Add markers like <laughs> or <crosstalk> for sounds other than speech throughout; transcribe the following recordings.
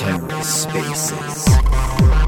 Terra Spaces.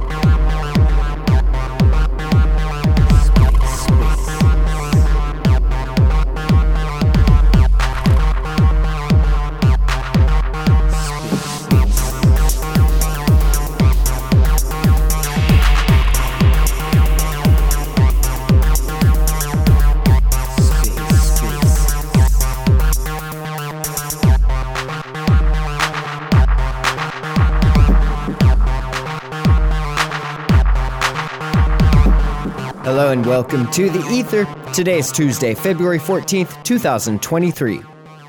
And welcome to the Ether. Today is Tuesday, February 14th, 2023.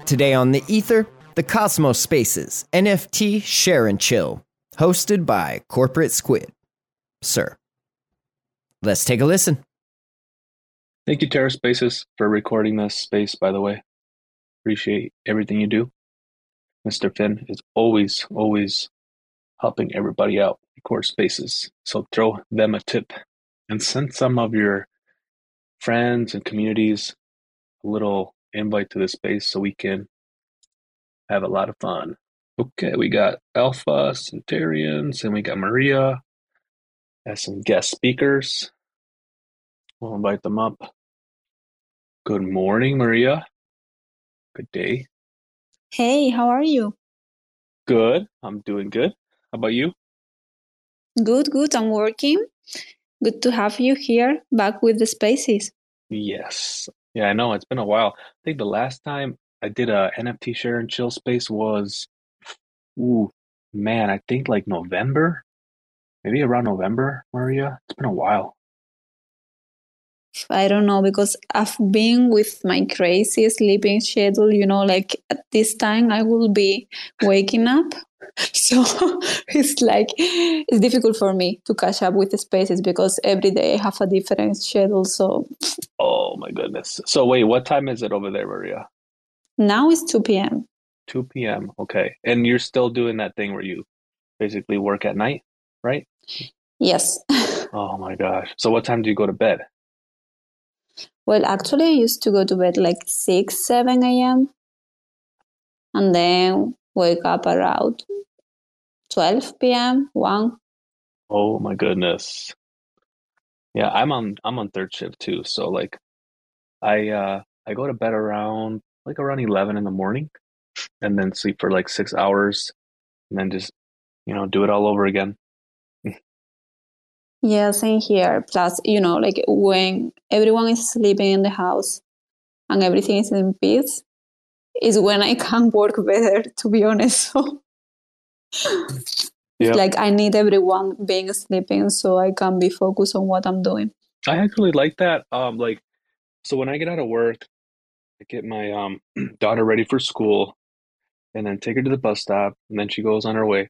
Today on the Ether, the Cosmos Spaces, NFT Share and Chill, hosted by Corporate Squid. Sir, let's take a listen. Thank you, Terra Spaces, for recording this space, by the way. Appreciate everything you do. Mr. Finn is always, always helping everybody out, record spaces. So throw them a tip and send some of your friends and communities a little invite to this space so we can have a lot of fun. Okay, we got Alpha, Centaurians, and we got Maria as some guest speakers. We'll invite them up. Good morning, Maria. Good day. Hey, how are you? Good. I'm doing good. How about you? Good, good. I'm working. Good to have you here back with the spaces. Yes. Yeah, I know. It's been a while. I think the last time I did a NFT share and chill space was, ooh, man, I think like November, maybe around November, Maria. It's been a while. I don't know because I've been with my crazy sleeping schedule, you know, like at this time I will be waking up. <laughs> So <laughs> it's like it's difficult for me to catch up with the spaces because every day I have a different schedule. So Oh my goodness. So wait, what time is it over there, Maria? now it's 2 p.m. 2 p.m. Okay. And you're still doing that thing where you basically work at night, right? Yes. <laughs> Oh my gosh. So what time do you go to bed? Well, actually, I used to go to bed like 6, 7 a.m. and then wake up around 12 p.m., 1. Oh my goodness. Yeah, I'm on I'm on third shift too. So like I uh I go to bed around like around 11 in the morning and then sleep for like 6 hours and then just, you know, do it all over again. Yeah, same here. Plus, you know, like when everyone is sleeping in the house and everything is in peace, is when I <laughs> can work better, to be honest. <laughs> So like I need everyone being sleeping so I can be focused on what I'm doing. I actually like that. Um, like, so when I get out of work, I get my um <clears throat> daughter ready for school, and then take her to the bus stop, and then she goes on her way.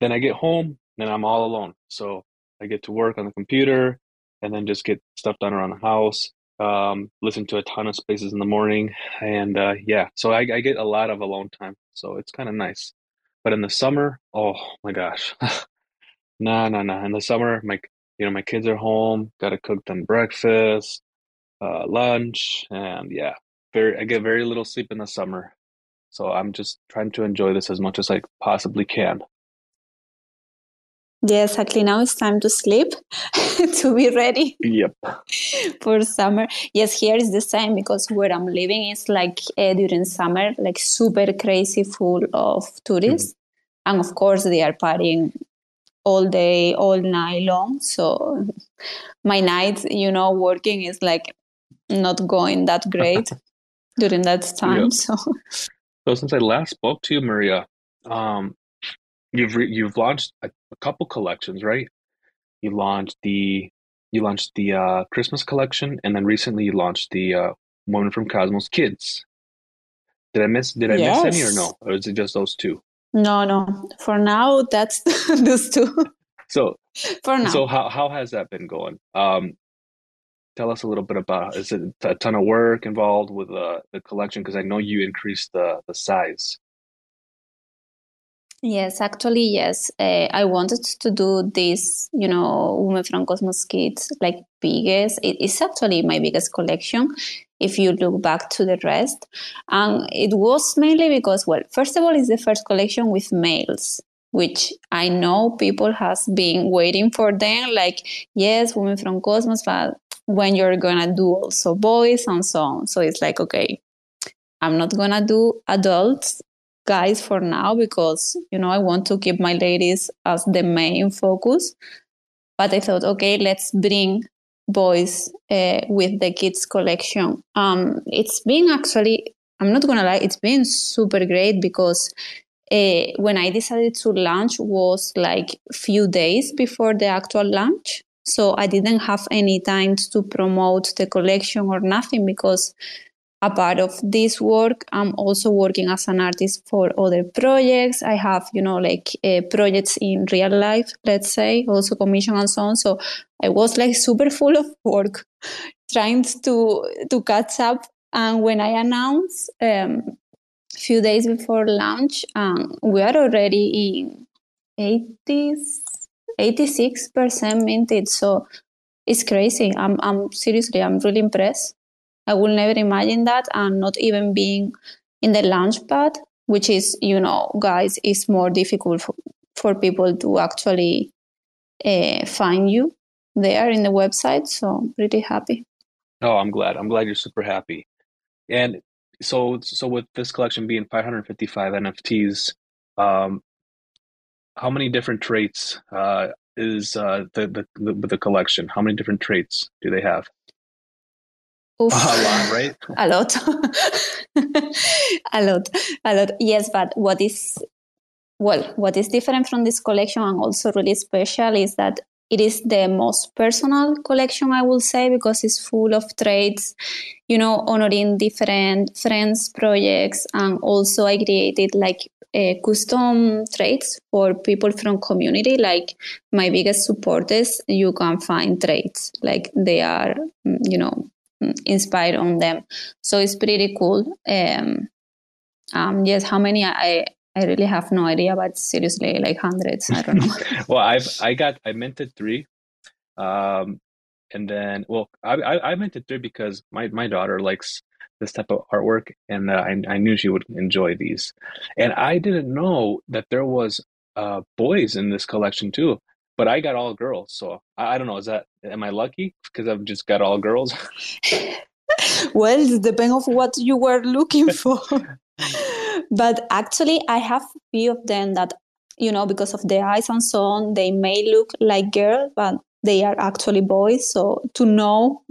Then I get home, and I'm all alone. So I get to work on the computer, and then just get stuff done around the house. Um, listen to a ton of spaces in the morning, and uh, yeah, so I, I get a lot of alone time. So it's kind of nice. But in the summer, oh my gosh, <laughs> nah, nah, nah. In the summer, my you know my kids are home, got to cook them breakfast, uh, lunch, and yeah, very I get very little sleep in the summer. So I'm just trying to enjoy this as much as I possibly can. Yeah, exactly. Now it's time to sleep <laughs> to be ready Yep. for summer. Yes, here is the same because where I'm living is like uh, during summer, like super crazy full of tourists. And of course, they are partying all day, all night long. So my nights, you know, working is like not going that great <laughs> during that time. Yep. So So since I last spoke to you, Maria, um, you've re you've launched a, a couple collections, right? You launched the you launched the uh, Christmas collection, and then recently you launched the uh, Woman from Cosmos Kids. Did I miss Did I miss any or no? Or is it just those two? no, no. For now, that's <laughs> those two. So For now. so how how has that been going? Um, tell us a little bit about. Is it a ton of work involved with uh, the collection? Because I know you increased the the size. Yes, actually, yes. Uh, I wanted to do this, you know, Women from Cosmos Kids, like biggest. It is actually my biggest collection if you look back to the rest. And it was mainly because, well, first of all, it's the first collection with males, which I know people has been waiting for them. Like, yes, Women from Cosmos, but when you're gonna do also boys and so on. So it's like, okay, I'm not gonna do adults guys for now because you know I want to keep my ladies as the main focus. But I thought, okay, let's bring boys uh, with the kids collection. Um, it's been actually, I'm not gonna lie, it's been super great because uh, when I decided to launch was like few days before the actual launch. So I didn't have any time to promote the collection or nothing because part of this work. I'm also working as an artist for other projects. I have you know like uh, projects in real life let's say also commission and so on. So i was like super full of work <laughs> trying to to catch up. And when i announced um, a few days before launch um, we are already in 80 86% minted. So it's crazy. I'm, I'm seriously i'm really impressed I will never imagine that and not even being in the launch pad, which is, you know, guys, is more difficult for, for people to actually uh, find you there in the website. So I'm pretty happy. Oh, I'm glad. I'm glad you're super happy. And so, so with this collection being 555 NFTs, um, how many different traits uh, is uh, the, the the the collection? How many different traits do they have? Oof. A lot, right? <laughs> a lot. <laughs> a lot. A lot. Yes, but what is well, what is different from this collection and also really special is that it is the most personal collection, I will say, because it's full of traits, you know, honoring different friends, projects, and also I created like uh, custom traits for people from community. Like my biggest supporters, you can find traits like they are, mm, you know, inspired on them. So it's pretty cool. Um, um, yes, how many I I really have no idea, but seriously, like hundreds. I don't know. <laughs> <laughs> well, I've I got I minted three, um, and then well, I, I I minted three because my my daughter likes this type of artwork, and uh, I I knew she would enjoy these, and I didn't know that there was uh boys in this collection too but I got all girls. So I, I don't know. Is that am I lucky because I've just got all girls? <laughs> well, it depends of what you were looking for. but actually, I have a few of them that you know because of the eyes and so on, they may look like girls, but they are actually boys. So to know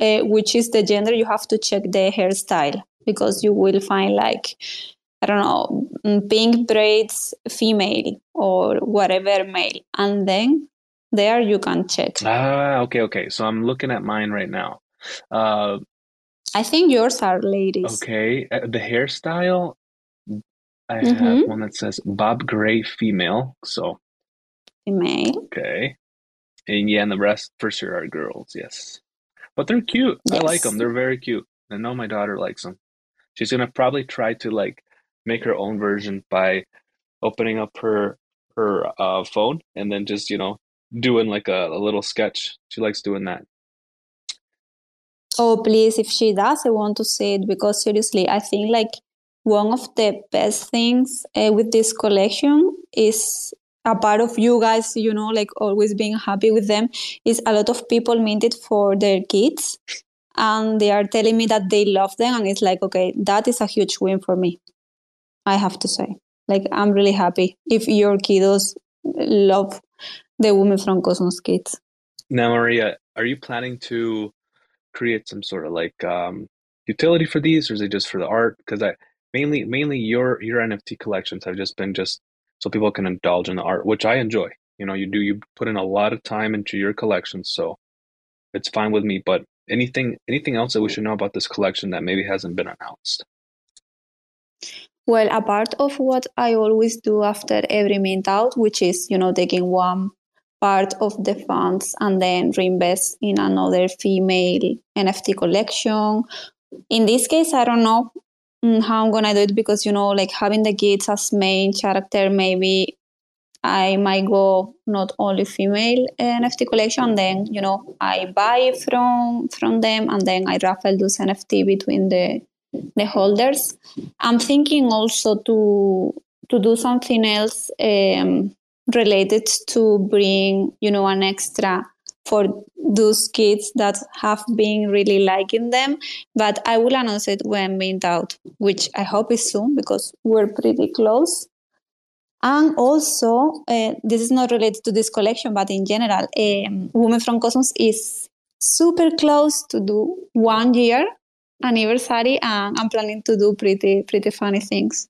uh, which is the gender, you have to check the hairstyle because you will find like I don't know, mm, pink braids female or whatever male. And then there you can check. Ah, okay, okay. So I'm looking at mine right now. Uh, I think yours are ladies. Okay. Uh, the hairstyle, I mm-hmm. have one that says Bob Gray female. So, female. Okay. And yeah, and the rest for sure are girls. Yes. But they're cute. Yes. I like them. They're very cute. I know my daughter likes them. She's going to probably try to like make her own version by opening up her her uh, phone and then just you know doing like a, a little sketch. She likes doing that. Oh please, if she does, I want to see it because seriously, I think like one of the best things uh, with this collection is a part of you guys, you know, like always being happy with them is a lot of people mint it for their kids and they are telling me that they love them and it's like okay that is a huge win for me I have to say. Like, I'm really happy if your kiddos love the Women from Cosmos Kids. Now, Maria, are you planning to create some sort of like um, utility for these, or is it just for the art? Because I mainly, mainly your your NFT collections have just been just so people can indulge in the art, which I enjoy. You know, you do you put in a lot of time into your collections, so it's fine with me. But anything anything else that we should know about this collection that maybe hasn't been announced? Well, a part of what I always do after every mint out, which is, you know, taking one part of the funds and then reinvest in another female NFT collection. In this case, I don't know mm, how I'm gonna do it because you know, like having the kids as main character, maybe I might go not only female NFT collection. Then you know, I buy from from them, and then I raffle those NFT between the the holders. I'm thinking also to to do something else um, related to bring you know an extra for those kids that have been really liking them. But I will announce it when mint out, which I hope is soon because we're pretty close. And also, uh, this is not related to this collection, but in general, um, Women from Cosmos is super close to do one year anniversary, and I'm planning to do pretty pretty funny things,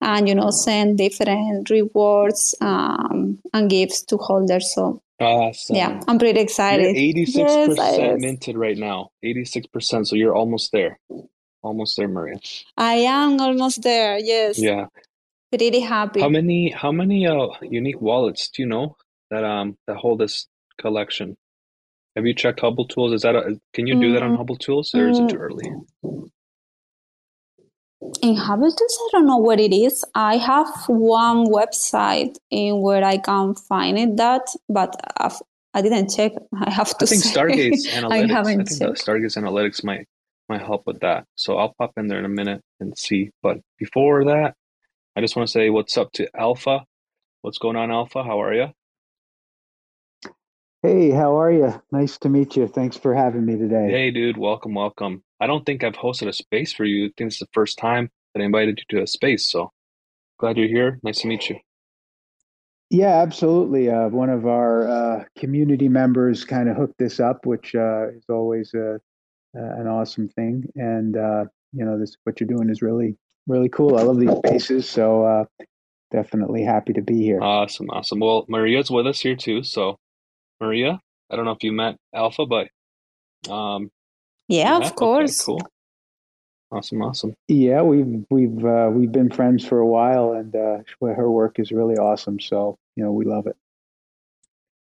and you know, send different rewards um, and gifts to holders. So Awesome. yeah, I'm pretty excited. You're 86% Yes, minted right now. 86%. So you're almost there. Almost there, Maria. I am almost there. Yes, Yeah. pretty happy. How many how many uh unique wallets do you know that um that hold this collection? Have you checked Hubble Tools? Is that a, can you do that on Mm, Hubble Tools or is it too mm, early? In Hamilton's, I don't know what it is. I have one website in where I can find it that, but I've, I didn't check. <laughs> I have to I to think say Stargaze <laughs> Analytics. I haven't think that checked. Stargaze Analytics might might help with that. So I'll pop in there in a minute and see. But before that, I just want to say what's up to Alpha. What's going on, Alpha? How are you? Hey, how are you? Nice to meet you. Thanks for having me today. Hey, dude, welcome, welcome. I don't think I've hosted a space for you. I think it's the first time that I invited you to a space. So glad you're here. Nice to meet you. Yeah, absolutely. Uh, one of our uh, community members kind of hooked this up, which uh, is always uh, uh, an awesome thing. And uh, you know, this what you're doing is really, really cool. I love these spaces, so uh, definitely happy to be here. Awesome, awesome. Well, Maria's with us here too. So, Maria, I don't know if you met Alpha, but um, Yeah, have? of Okay, course. cool. Awesome, awesome. Yeah, we've we've uh, we've been friends for a while, and uh, her work is really awesome. So you know, we love it.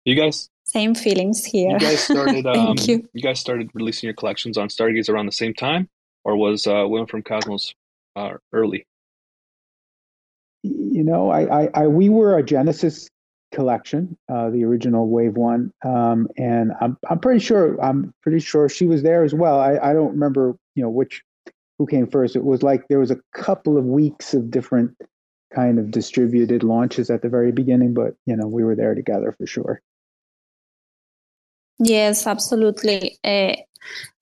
You guys, Same feelings here. you here. guys started <laughs> um, Thank you. you guys started releasing your collections on Stargaze around the same time, or was uh, Women from Cosmos uh, early? You know, I, I, I we were a Genesis collection, uh, the original Wave One, um, and I'm I'm pretty sure I'm pretty sure she was there as well. I, I don't remember, you know, which who came first. It was like there was a couple of weeks of different kind of distributed launches at the very beginning, but you know, we were there together for sure. Yes, absolutely. Uh,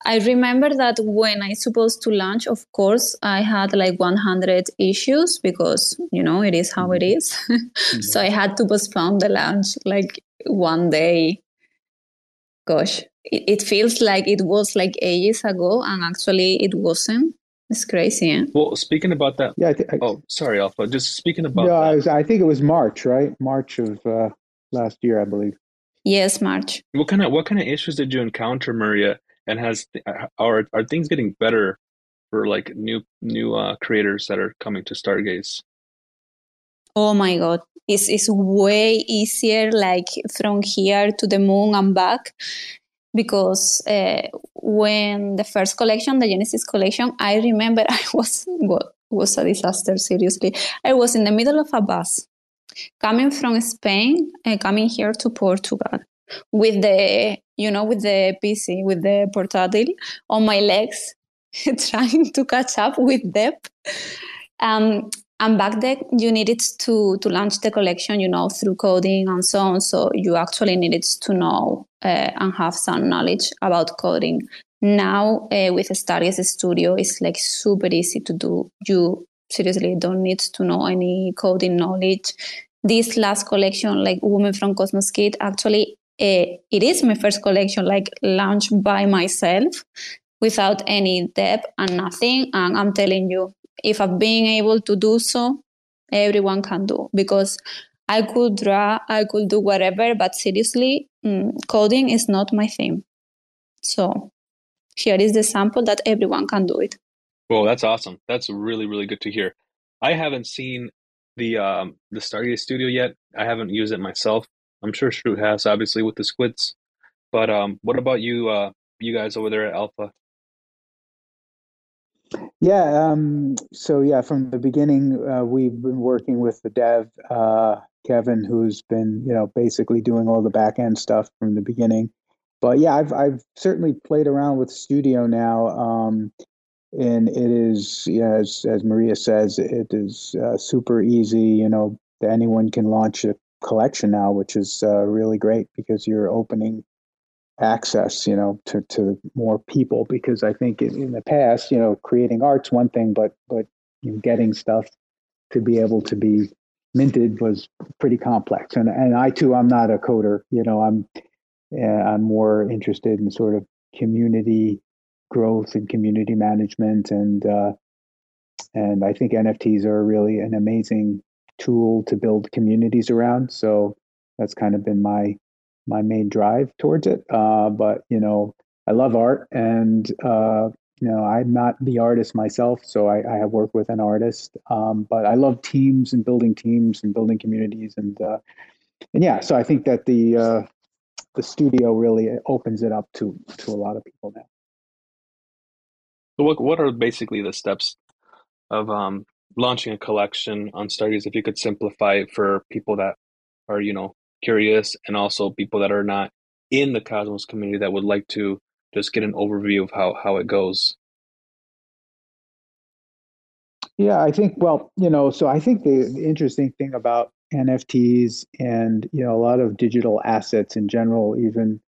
I remember that when I supposed to launch, of course, I had like 100 issues because, you know, it is how it is. <laughs> so I had to postpone the launch like one day. Gosh, it, it feels like it was like ages ago, and actually it wasn't. It's crazy. Eh? Well, speaking about that, Yeah, I, thi- I, oh, sorry, Alpha. Just speaking about no, I that, was I think it was March, right? March of uh, last year, I believe. Yes, March. what kind of what kind of issues did you encounter, Maria? And has uh, are are things getting better for like new new uh, creators that are coming to Stargaze? Oh my God. It's, it's way easier, like from here to the moon and back. Because uh, when the first collection, the Genesis collection, I remember <laughs> I was, what was a disaster, seriously. I was in the middle of a bus coming from Spain and coming here to Portugal with the, you know, with the PC, with the portátil on my legs, <laughs> trying to catch up with them. Um, and back then, you needed to to launch the collection, you know, through coding and so on. So you actually needed to know uh, and have some knowledge about coding. Now uh, with Stargaze Studio, it's like super easy to do. You seriously don't need to know any coding knowledge. This last collection, like Women from Cosmos Kit, actually it is my first collection, like launched by myself without any debt and nothing. And I'm telling you, if I've been able to do so, everyone can do because I could draw, I could do whatever, but seriously, mm, coding is not my thing. So here is the sample that everyone can do it. Well, that's awesome. That's really really good to hear. I haven't seen the um the Stargaze Studio yet. I haven't used it myself. I'm sure Shrew has, obviously, with the squids. But um, what about you, uh, you guys over there at Alpha? Yeah. Um, so yeah, from the beginning, uh, we've been working with the dev uh, Kevin, who's been you know basically doing all the back end stuff from the beginning. But yeah, I've I've certainly played around with Studio now, um, and it is yeah, as as Maria says, it is uh, super easy. You know, anyone can launch a collection now, which is uh, really great because you're opening access, you know, to, to more people. Because I think in, in the past, you know, creating art's one thing, but but you know, getting stuff to be able to be minted was pretty complex. And and I too, I'm not a coder. You know, I'm uh, I'm more interested in sort of community growth and community management and uh, and I think NFTs are really an amazing tool to build communities around. So that's kind of been my my main drive towards it. Uh, but you know, I love art, and uh, you know, I'm not the artist myself, so I, I have worked with an artist. Um, but I love teams and building teams and building communities, and uh, and yeah, so I think that the uh, the studio really opens it up to to a lot of people now. So what what are basically the steps of um, launching a collection on Stargaze? If you could simplify it for people that are you know curious and also people that are not in the Cosmos community that would like to just get an overview of how how it goes. Yeah, I think well, you know, so I think the, the interesting thing about NFTs and you know a lot of digital assets in general, even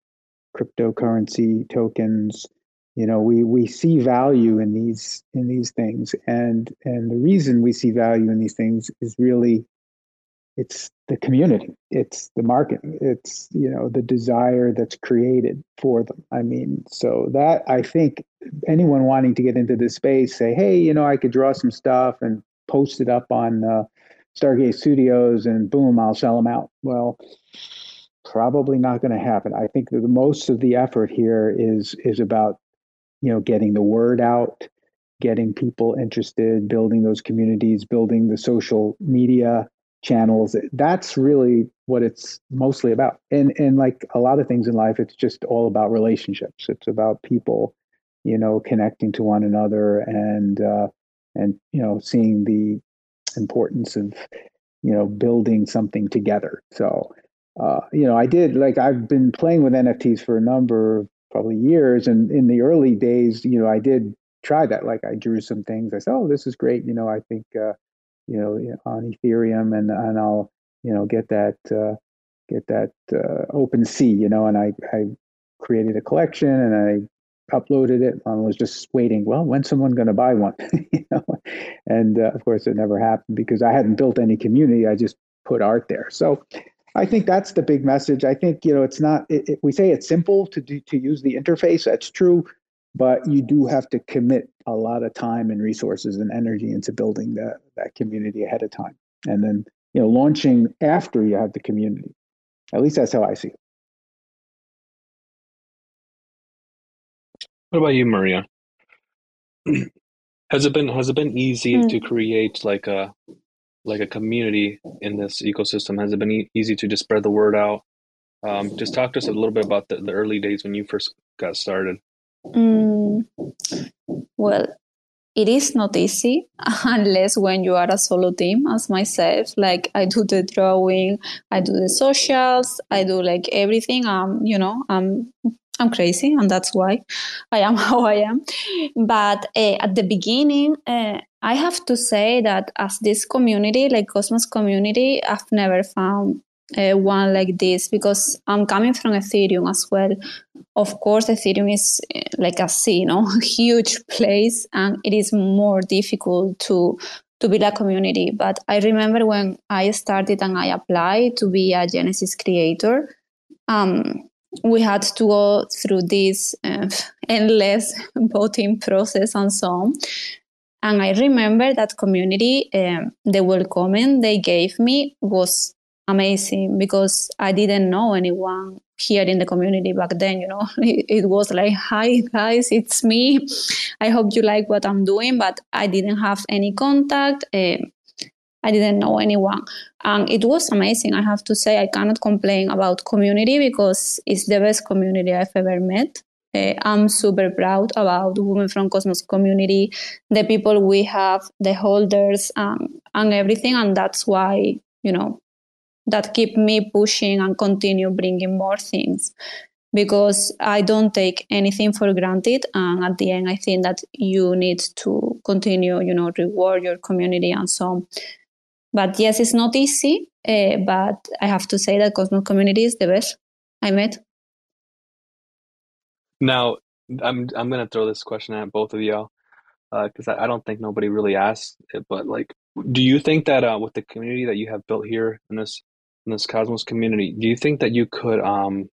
cryptocurrency tokens, you know, we we see value in these in these things, and and the reason we see value in these things is really it's the community. It's the marketing it's you know the desire that's created for them. I mean so that i think anyone wanting to get into this space say hey you know i could draw some stuff and post it up on uh, stargaze studios and boom i'll sell them out. Well probably not going to happen. I think that the most of the effort here is is about you know getting the word out getting people interested building those communities building the social media channels that's really what it's mostly about. And and like a lot of things in life it's just all about relationships. It's about people you know connecting to one another and uh and you know seeing the importance of you know building something together. So uh you know i did like i've been playing with nfts for a number of probably years and in the early days you know i did try that like i drew some things i said oh this is great you know i think uh you know on Ethereum, and and I'll you know get that uh, get that uh, OpenSea. you know, and I I created a collection and I uploaded it and I was just waiting. Well, when's someone going to buy one? <laughs> you know, and uh, of course it never happened because I hadn't built any community. I just put art there. So I think that's the big message. I think you know it's not. It, it, we say it's simple to do to use the interface. That's true, but you do have to commit a lot of time and resources and energy into building that that community ahead of time and then you know launching after you have the community at least that's how i see it what about you maria <clears throat> has it been has it been easy mm. to create like a like a community in this ecosystem? Has it been e- easy to just spread the word out? Um, just talk to us a little bit about the, the early days when you first got started. Mm, well, it is not easy <laughs> unless when you are a solo team as myself. Like i do the drawing i do the socials i do like everything. Um you know i'm i'm crazy and that's why i am <laughs> how i am but uh, at the beginning uh, i have to say that as this community like cosmos community i've never found uh, one like this because I'm coming from Ethereum as well. Of course, Ethereum is like a sea, you know, <laughs> huge place, and it is more difficult to to build a community. But I remember when I started and I applied to be a Genesis creator. Um, we had to go through this uh, endless <laughs> voting process and so on. And I remember that community, um, the welcoming they gave me was amazing because I didn't know anyone here in the community back then. You know, <laughs> it, it, was like, "Hi guys, it's me. I hope you like what I'm doing," but I didn't have any contact. Uh, I didn't know anyone, and it was amazing. I have to say, I cannot complain about community because it's the best community I've ever met. uh, I'm super proud about Women from Cosmos community, the people we have, the holders, um, and everything. And that's why, you know, that keep me pushing and continue bringing more things because I don't take anything for granted. And at the end, I think that you need to continue, you know, reward your community and so on. But yes, it's not easy. Uh, but I have to say that Cosmos community is the best I met. Now, I'm I'm gonna throw this question at both of y'all because uh, I, I, don't think nobody really asked it. But like, do you think that uh, with the community that you have built here in this in this Cosmos community, do you think that you could um,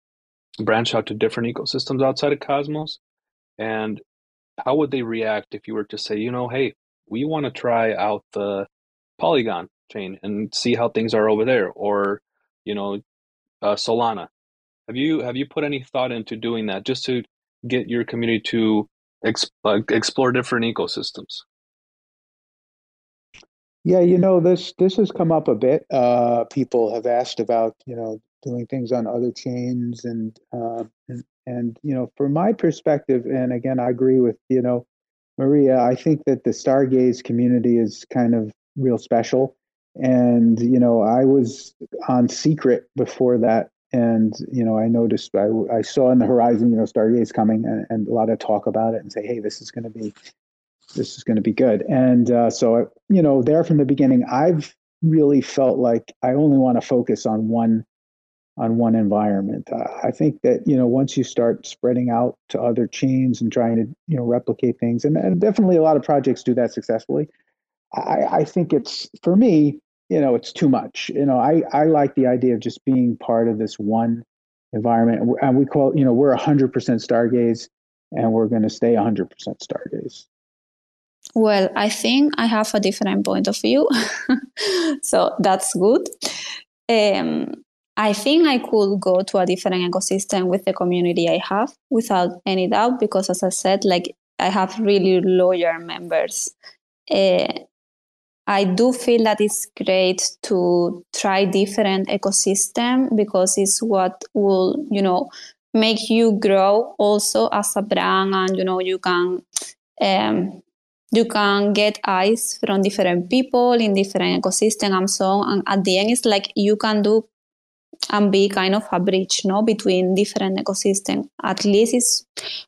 branch out to different ecosystems outside of Cosmos? And how would they react if you were to say, you know, hey, we want to try out the Polygon chain and see how things are over there, or you know, uh, Solana. Have you have you put any thought into doing that just to get your community to uh, explore different ecosystems? Yeah, you know this this has come up a bit. Uh, people have asked about you know doing things on other chains and, uh, and and you know from my perspective, and again I agree with you know Maria. I think that the Stargaze community is kind of real special, and you know I was on Secret before that. And you know i noticed i, I saw in the horizon you know stargaze coming and, and a lot of talk about it and say hey this is going to be this is going to be good. And uh, so you know there from the beginning i've really felt like i only want to focus on one on one environment. Uh, i think that you know once you start spreading out to other chains and trying to you know replicate things and, and definitely a lot of projects do that successfully I, I think it's for me you know it's too much. You know i i like the idea of just being part of this one environment and we call you know we're 100% stargaze and we're going to stay 100% stargaze. Well i think i have a different point of view. <laughs> So that's good. Um, i think i could go to a different ecosystem with the community i have without any doubt because as i said like i have really loyal members. Uh, I do feel that it's great to try different ecosystem because it's what will, you know, make you grow also as a brand and you know you can um, you can get eyes from different people in different ecosystem and so on. And at the end it's like you can do and be kind of a bridge no between different ecosystem. At least is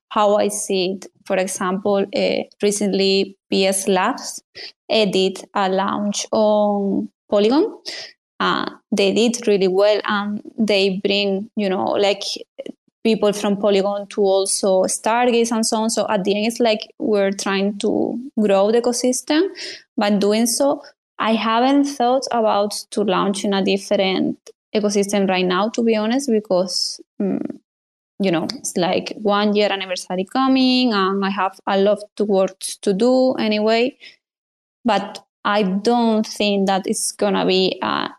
how i see it. For example uh, recently ps labs uh, did a launch on polygon uh, they did really well and they bring you know like people from polygon to also stargaze and so on. So at the end it's like we're trying to grow the ecosystem by doing so i haven't thought about to launch in a different ecosystem right now, to be honest, because um, you know it's like one year anniversary coming, and I have a lot of work to do anyway. But I don't think that it's gonna be a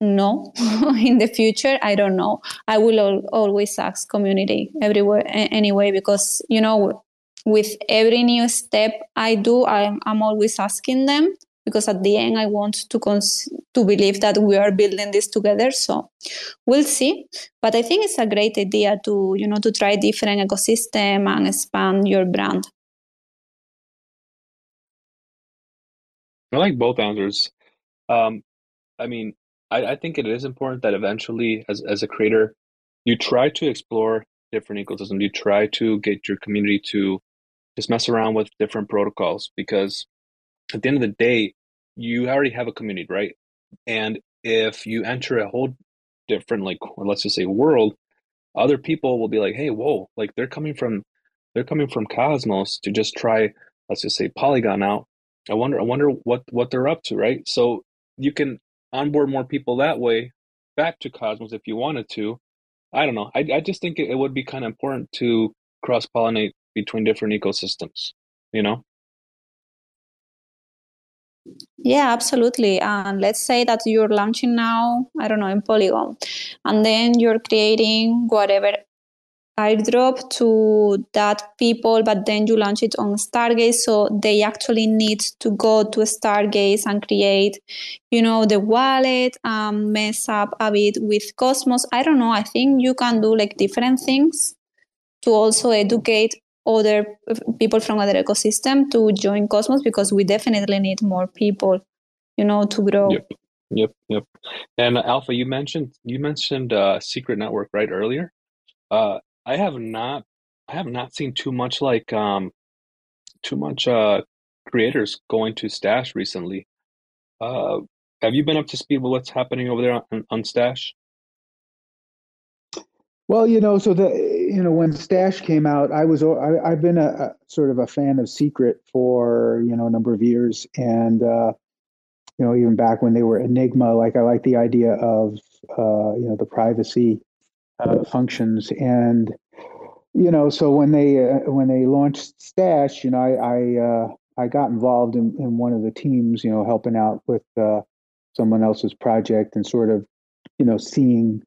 no <laughs> in the future. I don't know. I will al- always ask community everywhere anyway because you know with every new step I do, I'm, I'm always asking them because at the end I want to cons- to believe that we are building this together. So we'll see. But I think it's a great idea to you know to try different ecosystem and expand your brand. I like both answers. Um, I mean, I, I think it is important that eventually, as as a creator, you try to explore different ecosystems. You try to get your community to just mess around with different protocols because at the end of the day, you already have a community, right? And if you enter a whole different, like, let's just say world, other people will be like, hey, whoa, like they're coming from, they're coming from Cosmos to just try, let's just say Polygon out. I wonder, I wonder what what they're up to, right? So you can onboard more people that way back to Cosmos if you wanted to. I don't know. I I just think it, it would be kind of important to cross pollinate between different ecosystems. You know. Yeah, absolutely. And let's say that you're launching now, I don't know, in Polygon, and then you're creating whatever airdrop to that people, but then you launch it on Stargaze. So they actually need to go to Stargaze and create, you know, the wallet, and mess up a bit with Cosmos. I don't know. I think you can do like different things to also educate other people from other ecosystem to join Cosmos because we definitely need more people, you know, to grow. Yep, yep, yep. And uh, Alpha, you mentioned you mentioned uh, Secret Network right earlier. Uh, I have not, I have not seen too much like um, too much uh, creators going to Stashh recently. Uh, have you been up to speed with what's happening over there on, on Stashh? Well, you know, so the you know when Stashh came out, I was I, have been a, a, sort of a fan of Secret for you know a number of years, and uh, you know even back when they were Enigma, like I like the idea of uh, you know the privacy uh, functions, and you know so when they uh, when they launched Stash, you know I I, uh, I got involved in, in one of the teams, you know, helping out with uh, someone else's project and sort of you know seeing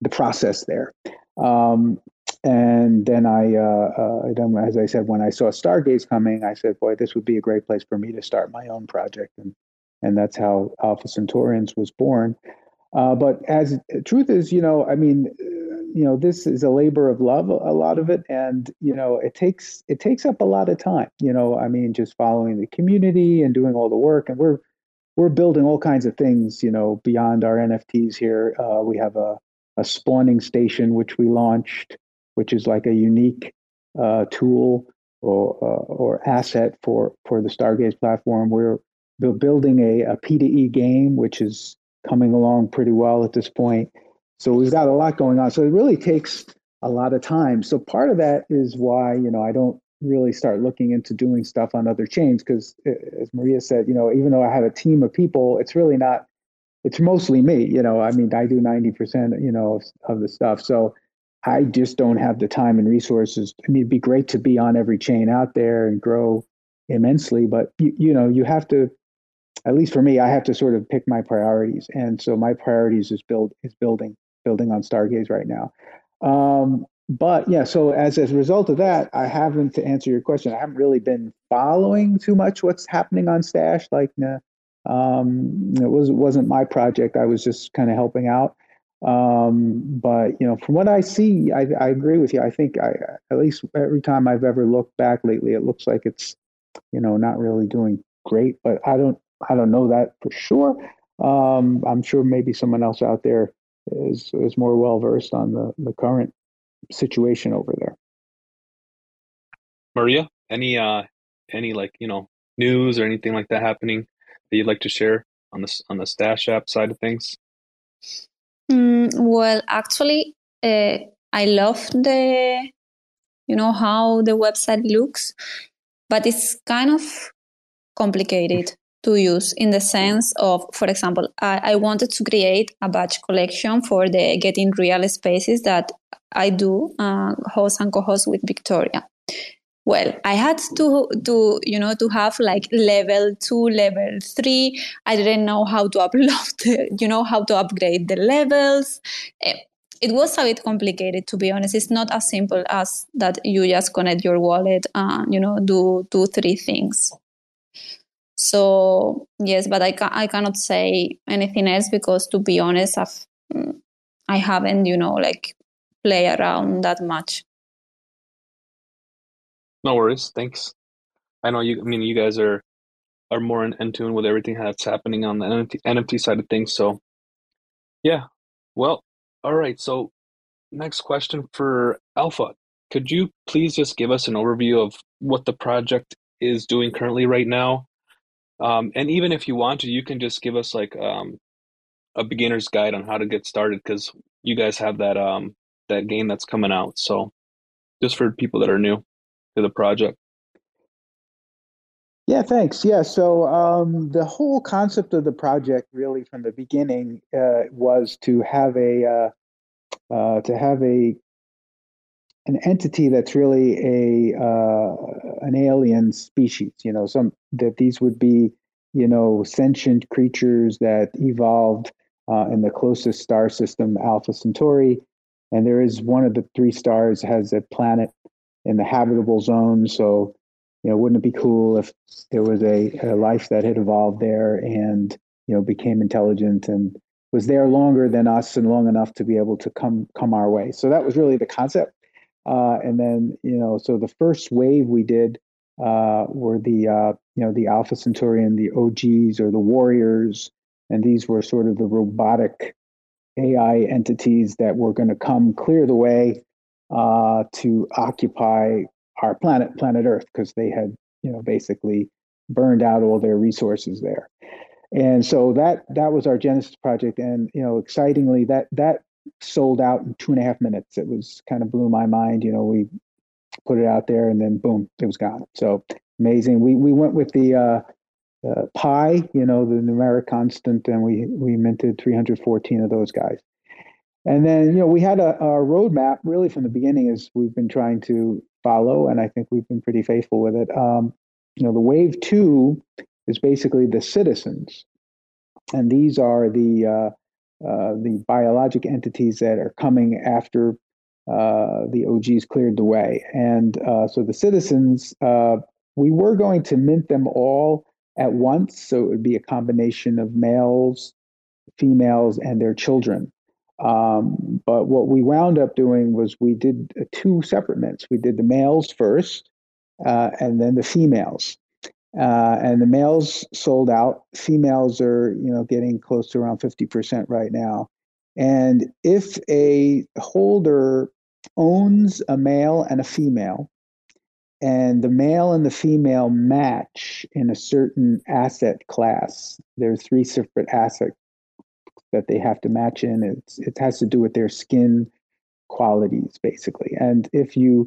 the process there. Um, and then I, uh, uh, then as I said, when I saw Stargaze coming, I said, "Boy, this would be a great place for me to start my own project," and and that's how Alpha Centaurians was born. Uh, but as truth is, you know, I mean, you know, this is a labor of love, a lot of it, and you know, it takes it takes up a lot of time. You know, I mean, just following the community and doing all the work, and we're we're building all kinds of things. You know, beyond our NFTs here, uh, we have a a spawning station which we launched, which is like a unique uh, tool or uh, or asset for for the Stargaze platform. We're building a, P2E game, which is coming along pretty well at this point. So we've got a lot going on. So it really takes a lot of time. So part of that is why you know I don't really start looking into doing stuff on other chains because, as Maria said, you know, even though I have a team of people, it's really not it's mostly me you know i mean i do 90% you know of, of, the stuff. So i just don't have the time and resources. I mean it'd be great to be on every chain out there and grow immensely but you, you know you have to at least for me i have to sort of pick my priorities. And so my priorities is build is building building on stargaze right now. Um, but yeah so as, as a result of that i haven't to answer your question i haven't really been following too much what's happening on stashh like uh, um, it was wasn't my project. I was just kind of helping out. Um, but you know, from what I see, I, I agree with you. I think I, at least every time I've ever looked back lately, it looks like it's you know not really doing great. But I don't I don't know that for sure. Um, I'm sure maybe someone else out there is is more well versed on the the current situation over there. Maria, any uh any like you know news or anything like that happening that you'd like to share on the on the Stashh app side of things? Mm, well, actually, uh, I love the you know how the website looks, but it's kind of complicated to use in the sense of, for example, I, I wanted to create a batch collection for the Getting Real spaces that I do uh, host and co-host with Victoria well i had to to you know to have like level 2 level 3 i didn't know how to upload the, you know how to upgrade the levels. Eh, it was a bit complicated to be honest. It's not as simple as that you just connect your wallet and you know do two three things. So yes but i, ca- I cannot say anything else because to be honest i've mm, i haven't you know like play around that much no worries. Thanks. I know you. I mean, you guys are are more in, in tune with everything that's happening on the NFT, NFT side of things. So, yeah. Well, all right. So, next question for Alpha. Could you please just give us an overview of what the project is doing currently right now? Um, and even if you want to, you can just give us like um, a beginner's guide on how to get started because you guys have that um, that game that's coming out. So, just for people that are new to the project? Yeah, thanks. Yeah, so um, the whole concept of the project, really, from the beginning, uh, was to have a uh, uh, to have a an entity that's really a uh, an alien species. You know, some that these would be, you know, sentient creatures that evolved uh, in the closest star system, Alpha Centauri, and there is one of the three stars has a planet in the habitable zone. So, you know, wouldn't it be cool if there was a, a life that had evolved there and, you know, became intelligent and was there longer than us and long enough to be able to come come our way. So that was really the concept. Uh, and then, you know, so the first wave we did uh, were the, uh, you know, the Alpha Centaurian, the OGs or the Warriors. And these were sort of the robotic AI entities that were going to come clear the way uh, to occupy our planet, planet Earth, because they had, you know, basically burned out all their resources there. And so that that was our Genesis project, and you know, excitingly, that that sold out in two and a half minutes. It was kind of blew my mind. You know, we put it out there, and then boom, it was gone. So amazing. We we went with the uh, uh, pi, you know, the numeric constant, and we we minted 314 of those guys. And then, you know, we had a, a roadmap really from the beginning as we've been trying to follow, and I think we've been pretty faithful with it. Um, you know, the wave two is basically the citizens, and these are the uh, uh, the biologic entities that are coming after uh, the OGs cleared the way. And uh, so the citizens, uh, we were going to mint them all at once, so it would be a combination of males, females, and their children. Um, but what we wound up doing was we did two separate mints. We did the males first, uh, and then the females. Uh, and the males sold out. Females are, you know, getting close to around 50% right now. And if a holder owns a male and a female, and the male and the female match in a certain asset class, there are three separate asset that they have to match in. It's, it has to do with their skin qualities, basically. And if you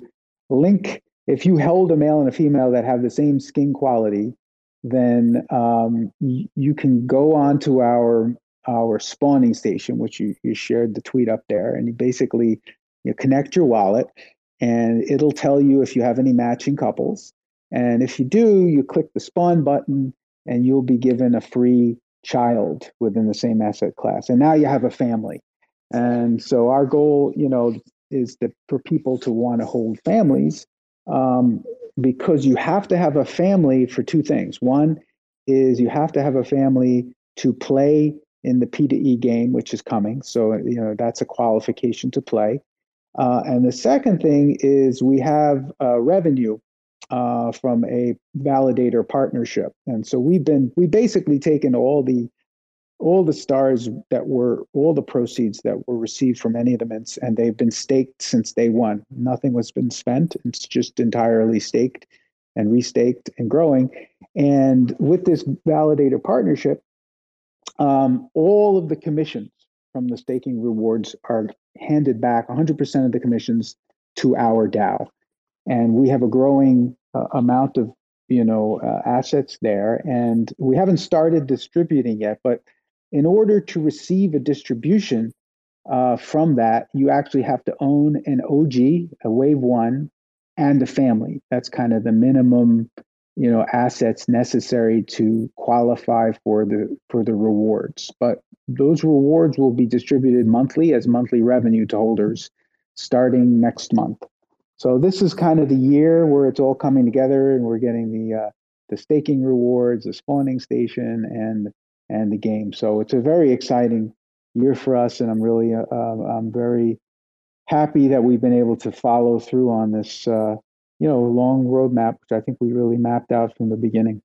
link, if you held a male and a female that have the same skin quality, then um, you can go on to our our spawning station, which you, you shared the tweet up there, and you basically you connect your wallet, and it'll tell you if you have any matching couples. And if you do, you click the spawn button, and you'll be given a free child within the same asset class. And now you have a family. And so our goal, you know, is that for people to want to hold families um, because you have to have a family for two things. One is you have to have a family to play in the P2E game, which is coming. So, you know, that's a qualification to play. Uh, and the second thing is we have uh, revenue uh, from a validator partnership. And so we've been we basically taken all the all the stars that were all the proceeds that were received from any of the mints, and they've been staked since day one. Nothing was been spent; it's just entirely staked and restaked and growing. And with this validator partnership, um, all of the commissions from the staking rewards are handed back 100% of the commissions to our DAO and we have a growing uh, amount of you know uh, assets there. And we haven't started distributing yet but in order to receive a distribution uh, from that you actually have to own an og a wave one and a family. That's kind of the minimum you know assets necessary to qualify for the for the rewards. But those rewards will be distributed monthly as monthly revenue to holders starting next month so this is kind of the year where it's all coming together, and we're getting the uh, the staking rewards, the spawning station, and and the game. So it's a very exciting year for us, and I'm really uh, um, I'm very happy that we've been able to follow through on this uh, you know long roadmap, which I think we really mapped out from the beginning.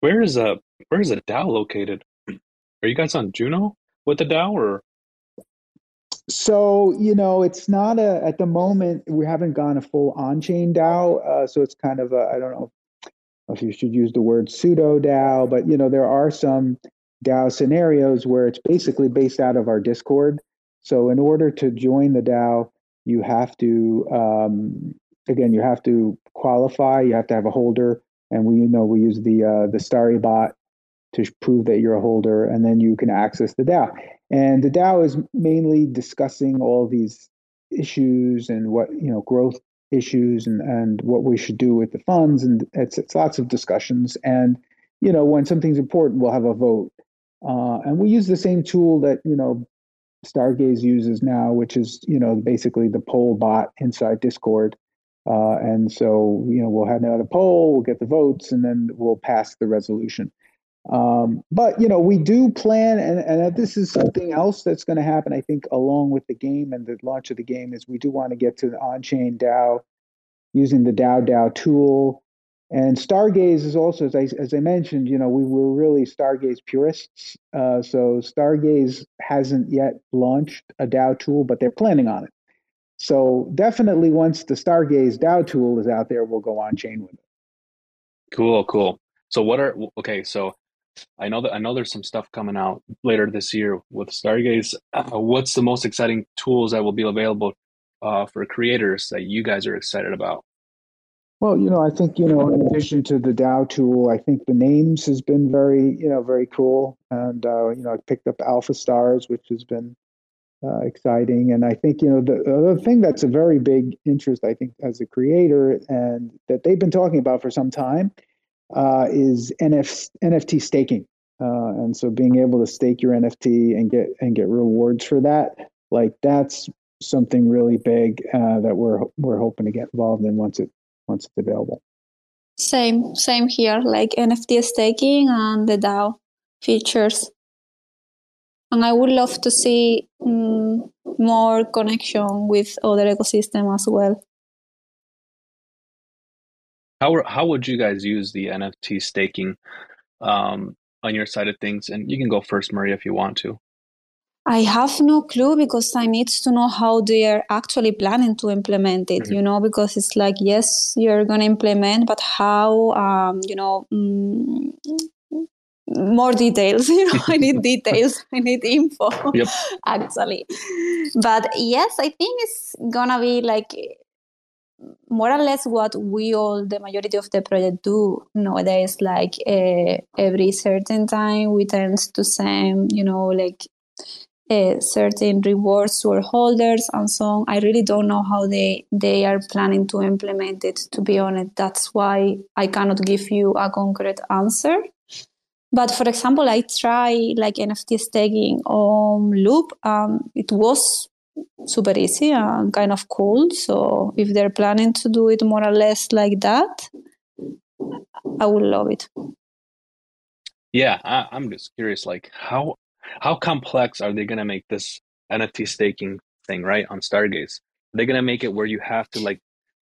Where is a uh, where is a DAO located? <clears throat> Are you guys on Juno with the DAO, or so you know, it's not a at the moment we haven't gone a full on-chain DAO, uh, so it's kind of I don't know if you should use the word pseudo DAO, but you know there are some DAO scenarios where it's basically based out of our Discord. So in order to join the DAO, you have to um, again you have to qualify. You have to have a holder, and we you know we use the uh, the Starry bot to prove that you're a holder, and then you can access the DAO. And the DAO is mainly discussing all these issues and what you know growth issues and and what we should do with the funds, and it's it's lots of discussions. And you know when something's important, we'll have a vote. Uh, and we use the same tool that you know Stargaze uses now, which is you know basically the poll bot inside Discord. Uh, and so you know we'll have another poll, we'll get the votes, and then we'll pass the resolution. Um, but you know, we do plan, and, and this is something else that's going to happen. I think along with the game and the launch of the game is we do want to get to the on-chain DAO using the DAO DAO tool. And Stargaze is also, as I, as I mentioned, you know, we were really Stargaze purists. Uh, so Stargaze hasn't yet launched a DAO tool, but they're planning on it. So definitely, once the Stargaze DAO tool is out there, we'll go on chain with it. Cool, cool. So what are okay? So I know that I know there's some stuff coming out later this year with Stargaze. Uh, what's the most exciting tools that will be available uh, for creators that you guys are excited about? Well, you know, I think you know, in addition to the DAO tool, I think the names has been very, you know, very cool, and uh, you know, I picked up Alpha Stars, which has been uh, exciting. And I think you know the other thing that's a very big interest, I think, as a creator, and that they've been talking about for some time, uh, is NF, NFT staking. Uh, and so being able to stake your NFT and get and get rewards for that, like that's something really big uh, that we're we're hoping to get involved in once it once it's available. Same, same here. Like NFT staking and the DAO features and I would love to see um, more connection with other ecosystem as well. How how would you guys use the NFT staking um, on your side of things? And you can go first, Maria, if you want to. I have no clue because I need to know how they are actually planning to implement it. Mm-hmm. You know, because it's like yes, you're going to implement, but how? Um, you know, mm, more details <laughs> you know i need details <laughs> i need info yep. <laughs> actually but yes i think it's gonna be like more or less what we all the majority of the project do nowadays like uh, every certain time we tend to send you know like uh, certain rewards to our holders and so on i really don't know how they they are planning to implement it to be honest that's why i cannot give you a concrete answer but for example, I try like NFT staking on Loop. Um, it was super easy and kind of cool. So if they're planning to do it more or less like that, I would love it. Yeah, I, I'm just curious, like how how complex are they going to make this NFT staking thing, right, on Stargaze? They're going to make it where you have to like,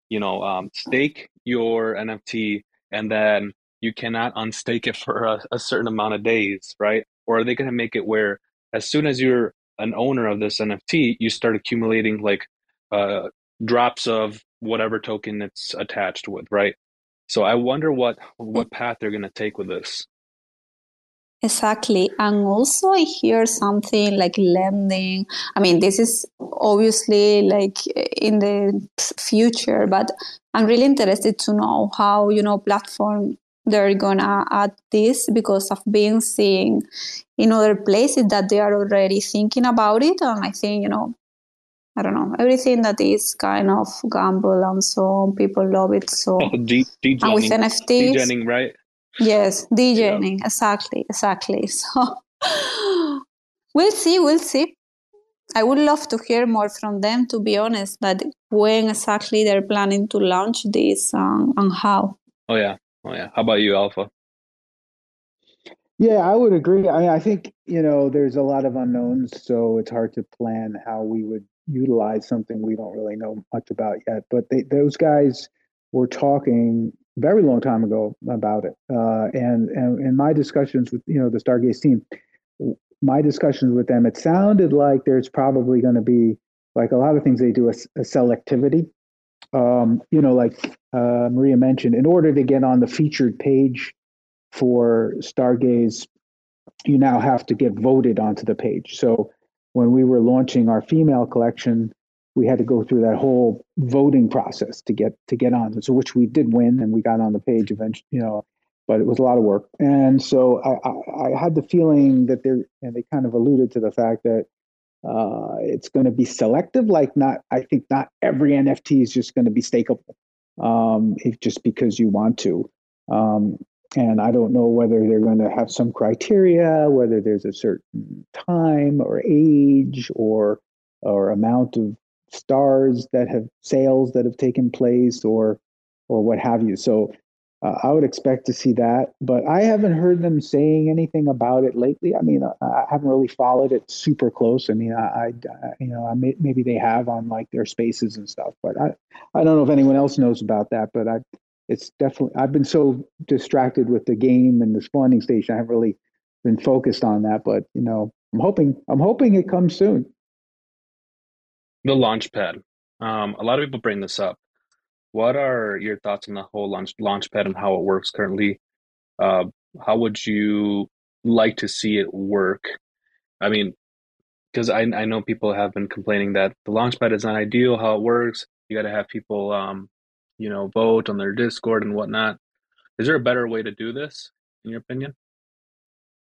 you know, um, stake your NFT and then you cannot unstake it for a, a certain amount of days, right? Or are they going to make it where as soon as you're an owner of this NFT, you start accumulating like uh, drops of whatever token it's attached with, right? So I wonder what what path they're going to take with this. Exactly. And also I hear something like lending. I mean, this is obviously like in the future, but I'm really interested to know how, you know, platform they're gonna add this because I've been seeing in other places that they are already thinking about it. And I think, you know, I don't know, everything that is kind of gamble and so on, people love it. So, oh, D- and with NFTs, degening, right? Yes, degening, yeah. exactly, exactly. <laughs> So, we'll see, we'll see. I would love to hear more from them, to be honest, that when exactly they're planning to launch this um, and how. Oh, yeah. Oh yeah. How about you, Alpha? Yeah, I would agree. I, I think you know there's a lot of unknowns, so it's hard to plan how we would utilize something we don't really know much about yet. But they, those guys were talking very long time ago about it, uh, and and in my discussions with you know the Stargaze team, my discussions with them, it sounded like there's probably going to be like a lot of things they do a, a selectivity um, you know, like uh, Maria mentioned, in order to get on the featured page for Stargaze, you now have to get voted onto the page. So when we were launching our female collection, we had to go through that whole voting process to get to get on. So which we did win, and we got on the page eventually. You know, but it was a lot of work. And so I, I, I had the feeling that there, and they kind of alluded to the fact that uh, it's going to be selective. Like not, I think not every NFT is just going to be stakeable, um, if just because you want to. Um, and I don't know whether they're going to have some criteria, whether there's a certain time or age or or amount of stars that have sales that have taken place or or what have you. So uh, I would expect to see that, but I haven't heard them saying anything about it lately. I mean, I, I haven't really followed it super close. I mean, I, I you know, may, maybe they have on like their spaces and stuff, but I, I don't know if anyone else knows about that. But I, it's definitely I've been so distracted with the game and the spawning station, I haven't really been focused on that. But you know, I'm hoping I'm hoping it comes soon. The launch pad. Um, a lot of people bring this up. What are your thoughts on the whole launch launchpad and how it works currently? Uh, how would you like to see it work? I mean, because I I know people have been complaining that the launchpad is not ideal how it works. You got to have people, um, you know, vote on their Discord and whatnot. Is there a better way to do this, in your opinion?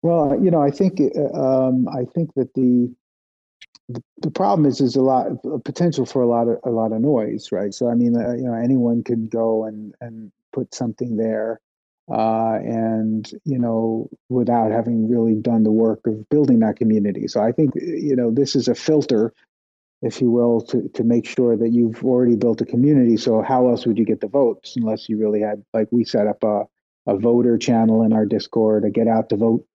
Well, you know, I think uh, um, I think that the the, problem is there's a lot of potential for a lot of a lot of noise, right? So I mean, uh, you know, anyone can go and and put something there, uh, and you know, without having really done the work of building that community. So I think you know this is a filter, if you will, to to make sure that you've already built a community. So how else would you get the votes unless you really had like we set up a a voter channel in our Discord, a get out to vote,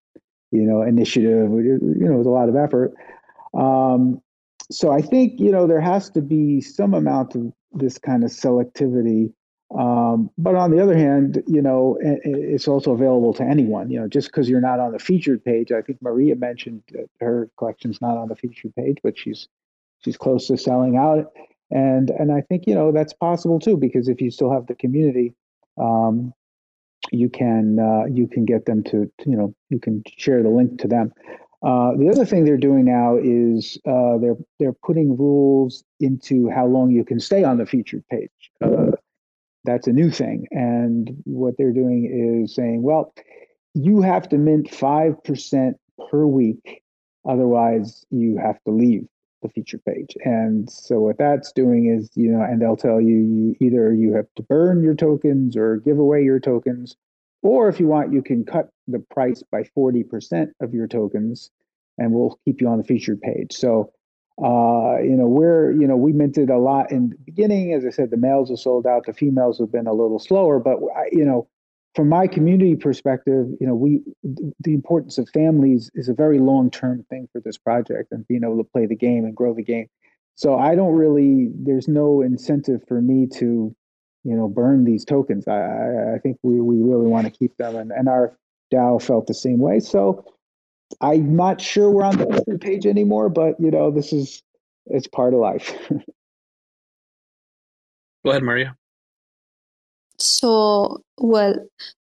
you know, initiative. You know, with a lot of effort. Um, so I think you know there has to be some amount of this kind of selectivity. Um, but on the other hand, you know, it's also available to anyone. You know, just because you're not on the featured page, I think Maria mentioned her collection's not on the featured page, but she's she's close to selling out. And and I think you know that's possible too because if you still have the community, um, you can uh, you can get them to you know you can share the link to them. Uh, the other thing they're doing now is uh, they're they're putting rules into how long you can stay on the featured page. Uh, that's a new thing, and what they're doing is saying, well, you have to mint five percent per week, otherwise you have to leave the featured page. And so what that's doing is, you know, and they'll tell you, you either you have to burn your tokens or give away your tokens, or if you want, you can cut the price by 40% of your tokens and we'll keep you on the featured page. So, uh, you know, we're, you know, we minted a lot in the beginning. As I said, the males are sold out, the females have been a little slower, but, you know, from my community perspective, you know, we the importance of families is a very long term thing for this project and being able to play the game and grow the game. So I don't really, there's no incentive for me to, you know, burn these tokens. I, I think we, we really want to keep them, and, and our DAO felt the same way. So I'm not sure we're on the page anymore, but you know, this is it's part of life. <laughs> Go ahead, Maria. So, well,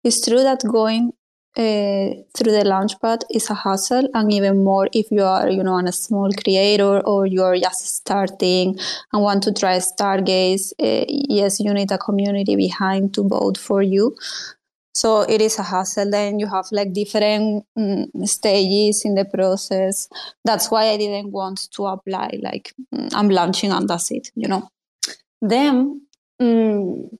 it's true that going uh, through the launchpad is a hassle, and even more if you are, you know, a small creator or you're just starting and want to try Stargaze. Uh, yes, you need a community behind to vote for you. So it is a hassle. Then you have like different mm, stages in the process. That's why i didn't want to apply like mm, i'm launching and that's it you know. Then mm,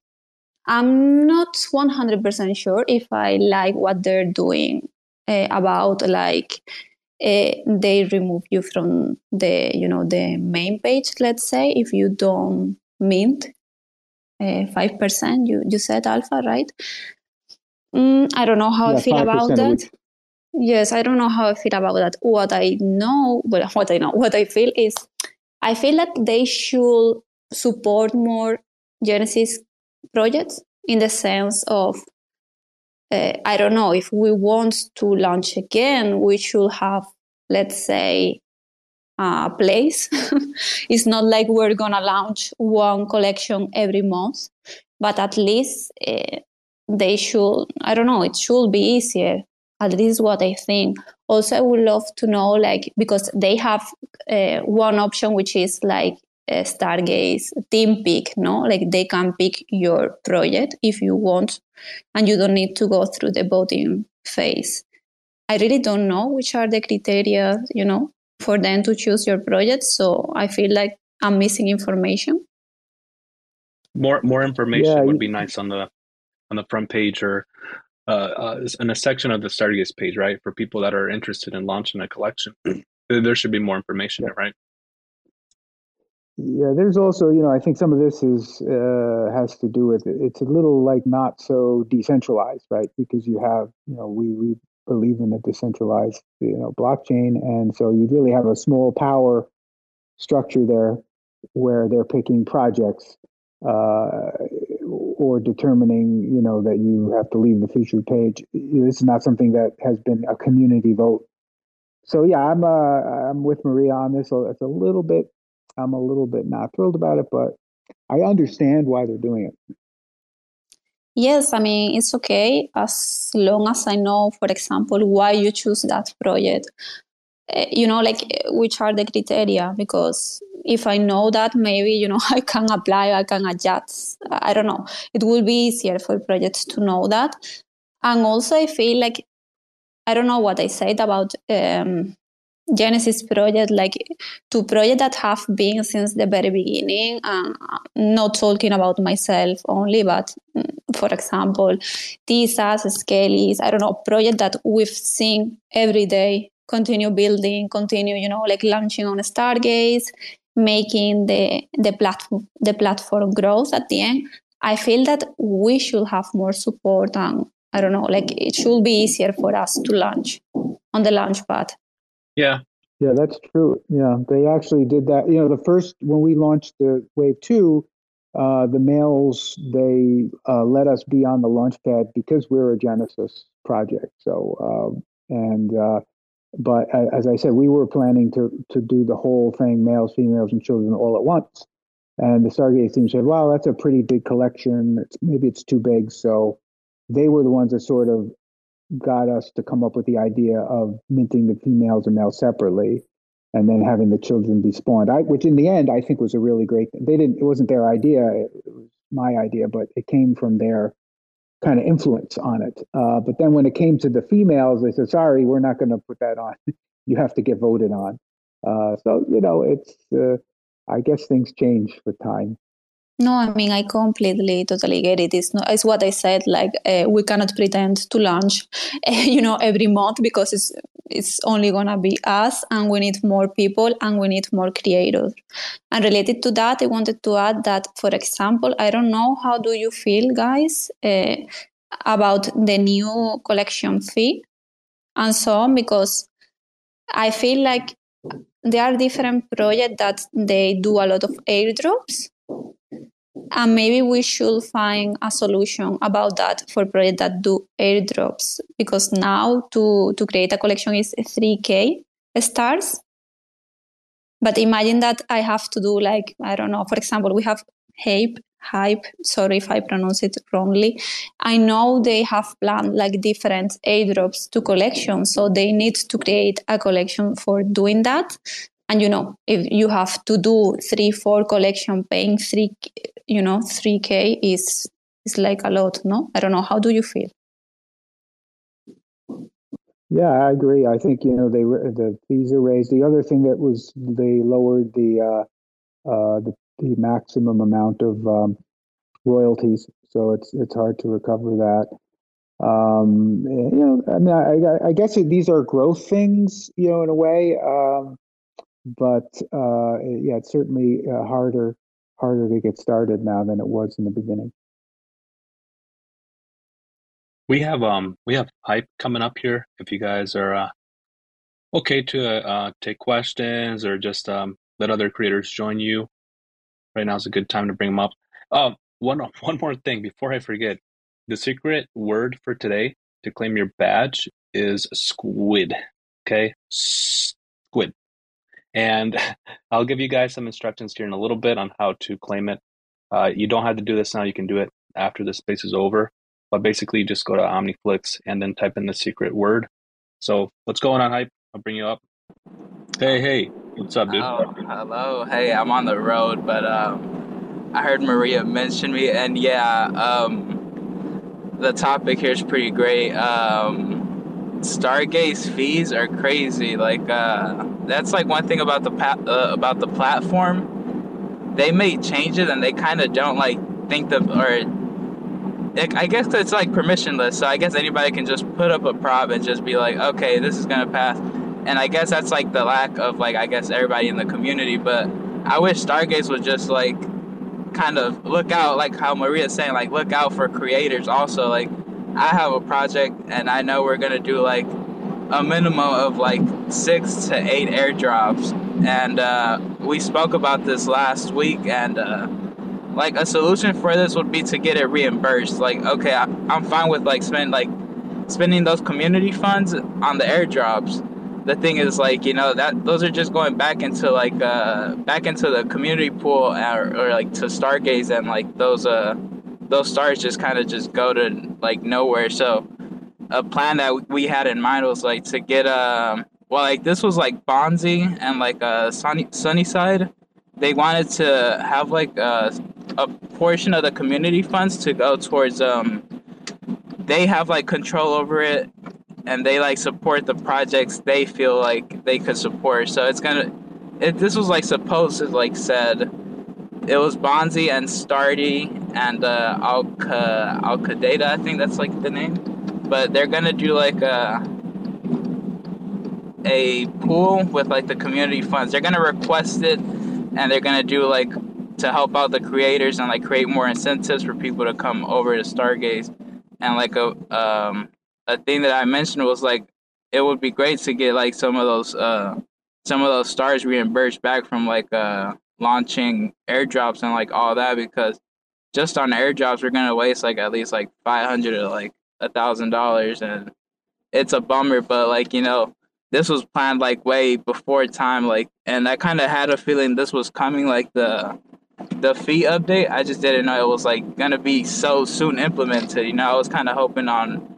i'm not 100% sure if i like what they're doing uh, about like uh, they remove you from the you know the main page let's say if you don't mint uh, 5% you you said alpha right Mm, I don't know how yeah, I feel about that. Yes, I don't know how I feel about that. What I know, well, <laughs> what I know, what I feel is, I feel that they should support more Genesis projects in the sense of, uh, I don't know, if we want to launch again, we should have, let's say, a place. <laughs> it's not like we're gonna launch one collection every month, but at least uh, they should i don't know it should be easier at least what i think also i would love to know like because they have uh, one option which is like a stargaze team pick no? Like they can pick your project if you want and you don't need to go through the voting phase. I really don't know which are the criteria you know for them to choose your project so i feel like i'm missing information. More more information yeah, would be nice on the on the front page or uh, uh, in a section of the Stargaze page, right? For people that are interested in launching a collection, <clears throat> there should be more information there, right? Yeah, there's also, you know, I think some of this is uh, has to do with it's a little like not so decentralized, right? Because you have, you know, we we believe in a decentralized, you know, blockchain, and so you really have a small power structure there where they're picking projects uh, or determining, you know, that you have to leave the featured page. This is not something that has been a community vote. So yeah, I'm uh, I'm with Maria on this. So it's a little bit I'm a little bit not thrilled about it, but I understand why they're doing it. Yes, I mean, it's okay as long as I know, for example, why you choose that project. Uh, you know, like which are the criteria, because if I know that, maybe, you know, <laughs> I can apply, I can adjust. I don't know. It will be easier for projects to know that. And also, I feel like, I don't know what I said about um, Genesis project, like two projects that have been since the very beginning. Uh, not talking about myself only, but mm, for example, TISAS, Skellies, I don't know, project that we've seen every day, continue building, continue, you know, like launching on Stargaze, making the the platform the platform growth at the end. I feel that we should have more support and I don't know, like it should be easier for us to launch on the launch pad. Yeah. Yeah, that's true. Yeah, they actually did that. You know, the first when we launched the Wave Two, uh, the males they uh, let us be on the launch pad because we're a Genesis project. So um, and uh, but as I said, we were planning to to do the whole thing, males, females, and children all at once. And the Stargaze team said, "Wow, that's a pretty big collection. It's, maybe it's too big." So they were the ones that sort of got us to come up with the idea of minting the females and males separately and then having the children be spawned. I, which in the end i think was a really great they didn't it wasn't their idea it was my idea but it came from their kind of influence on it. Uh, but then when it came to the females they said sorry we're not going to put that on. <laughs> You have to get voted on. Uh, so you know it's uh, i guess things change with time no, I mean I completely, totally get it. It's not. It's what I said. Like uh, we cannot pretend to launch, uh, <laughs> you know, every month because it's it's only gonna be us, and we need more people, and we need more creators. And related to that, I wanted to add that, for example, I don't know how do you feel, guys, uh, about the new collection fee and so on, because I feel like there are different projects that they do a lot of airdrops and maybe we should find a solution about that for projects that do airdrops because now to to create a collection is 3k stars. But imagine that i have to do like i don't know for example we have hype hype sorry if i pronounce it wrongly. I know they have planned like different airdrops to collections so they need to create a collection for doing that and you know if you have to do three four collection paying three you know 3k is is like a lot no? I don't know. How do you feel? Yeah i agree. I think you know they the fees are raised. The other thing that was they lowered the uh uh the, the maximum amount of um, royalties. So it's it's hard to recover that. Um you know i mean i i guess these are growth things you know in a way. Um but uh yeah it's certainly uh, harder harder to get started now than it was in the beginning. We have um we have hype coming up here. If you guys are uh, okay to uh, take questions or just um, let other creators join you, right now is a good time to bring them up. Um, one <laughs> one more thing before I forget, the secret word for today to claim your badge is squid. Okay. And <laughs> I'll give you guys some instructions here in a little bit on how to claim it. Uh, you don't have to do this now. You can do it after the space is over. But basically, just go to OmniFlix and then type in the secret word. So what's going on, Hype? I'll bring you up. Hey, hey. What's up, dude? Oh, hello. Hey, I'm on the road, but um, I heard Maria mention me. And yeah, um, the topic here is pretty great. Um, Stargaze fees are crazy. Like uh, that's like one thing about the pa- uh, about the platform. They may change it, and they kind of don't like think the or I guess it's like permissionless. So I guess anybody can just put up a prop and just be like, okay, this is gonna pass. And I guess that's like the lack of like I guess everybody in the community. But I wish Stargaze was just like kind of look out, like how Maria's saying, like look out for creators. Also, like I have a project and I know we're gonna do like a minimum of like six to eight airdrops, and uh, we spoke about this last week and. Uh, like a solution for this would be to get it reimbursed. Like, okay, I, am fine with like spend like spending those community funds on the airdrops. The thing is, like, you know, that those are just going back into like uh back into the community pool or, or like to Stargaze and like those uh those stars just kind of just go to like nowhere. So a plan that we had in mind was like to get um well like this was like Bonzi and like uh Sunny Sunnyside. They wanted to have like uh a portion of the community funds to go towards um they have like control over it and they like support the projects they feel like they could support so it's gonna it, this was like supposed to like said it was Bonzi and Stardy and uh Alka Alcadata I think that's like the name but they're gonna do like a a pool with like the community funds they're gonna request it and they're gonna do like to help out the creators and like create more incentives for people to come over to Stargaze. And like a um a thing that I mentioned was like it would be great to get like some of those uh some of those stars reimbursed back from like uh launching airdrops and like all that because just on airdrops we're gonna waste like at least like five hundred or like a thousand dollars and it's a bummer but like you know this was planned like way before time like and i kind of had a feeling this was coming like the the fee update. I just didn't know it was like gonna be so soon implemented. You know, I was kind of hoping on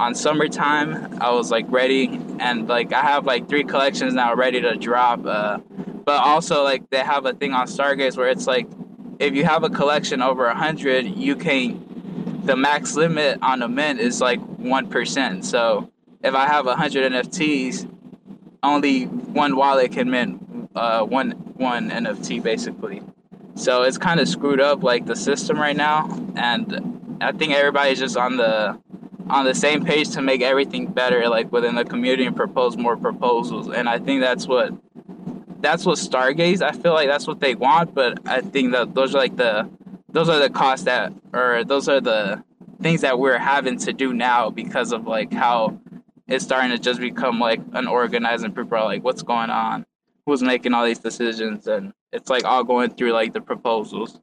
on summertime. I was like ready, and like I have like three collections now ready to drop. Uh, but also like they have a thing on Stargaze where it's like if you have a collection over a hundred, you can the max limit on a mint is like one percent. So if I have a hundred NFTs, only one wallet can mint uh, one one NFT basically. So it's kind of screwed up like the system right now, and I think everybody's just on the on the same page to make everything better, like within the community and propose more proposals. And I think that's what that's what Stargaze. I feel like that's what they want, but I think that those are like the those are the costs that or those are the things that we're having to do now because of like how it's starting to just become like unorganized and people are like, what's going on? Who's making all these decisions? And it's like all going through like the proposals.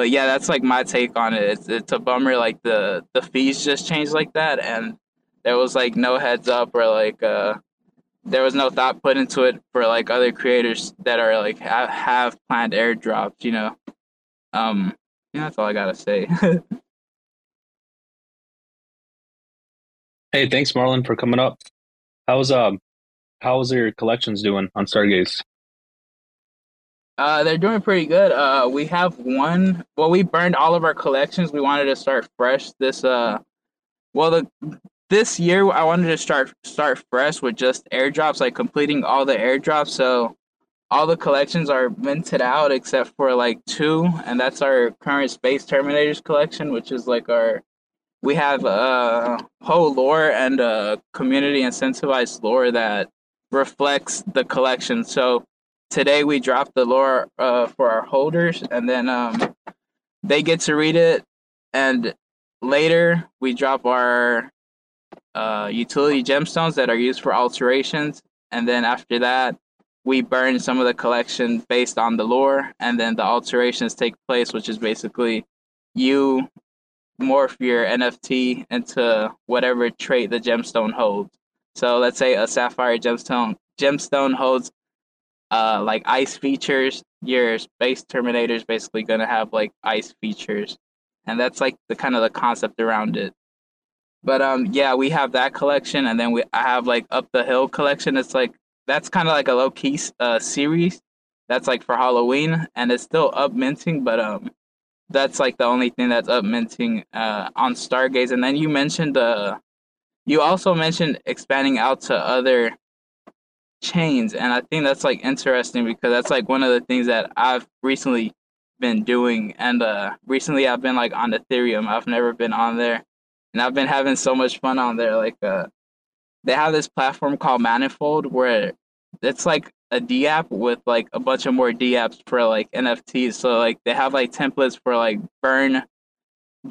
But yeah, that's like my take on it. It's it's a bummer like the the fees just changed like that and there was like no heads up or like uh there was no thought put into it for like other creators that are like have, have planned airdrops, you know. Um yeah, that's all I gotta say. <laughs> hey, thanks Marlon for coming up. How's um how's your collections doing on Stargaze? Uh, they're doing pretty good. Uh, we have one. Well, we burned all of our collections. We wanted to start fresh this. Uh, well, the this year I wanted to start start fresh with just airdrops, like completing all the airdrops. So all the collections are minted out except for like two, and that's our current Space Terminators collection, which is like our. We have a whole lore and a community incentivized lore that reflects the collection. So today we dropped the lore uh, for our holders, and then um, they get to read it. And later we drop our uh, utility gemstones that are used for alterations, and then after that we burn some of the collection based on the lore, and then the alterations take place, which is basically you morph your NFT into whatever trait the gemstone holds. So let's say a sapphire gemstone gemstone holds uh, like ice features. Your space terminator is basically gonna have like ice features, and that's like the kind of the concept around it. But um, yeah, we have that collection, and then we I have like Up the Hill collection. It's like that's kind of like a low key uh series. That's like for Halloween, and it's still up minting, but um, that's like the only thing that's up minting uh on Stargaze. And then you mentioned uh, you also mentioned expanding out to other chains and i think that's like interesting because that's like one of the things that i've recently been doing and uh recently i've been like on ethereum i've never been on there and i've been having so much fun on there like uh they have this platform called manifold where it's like a D app with like a bunch of more D apps for like NFTs. So like they have like templates for like burn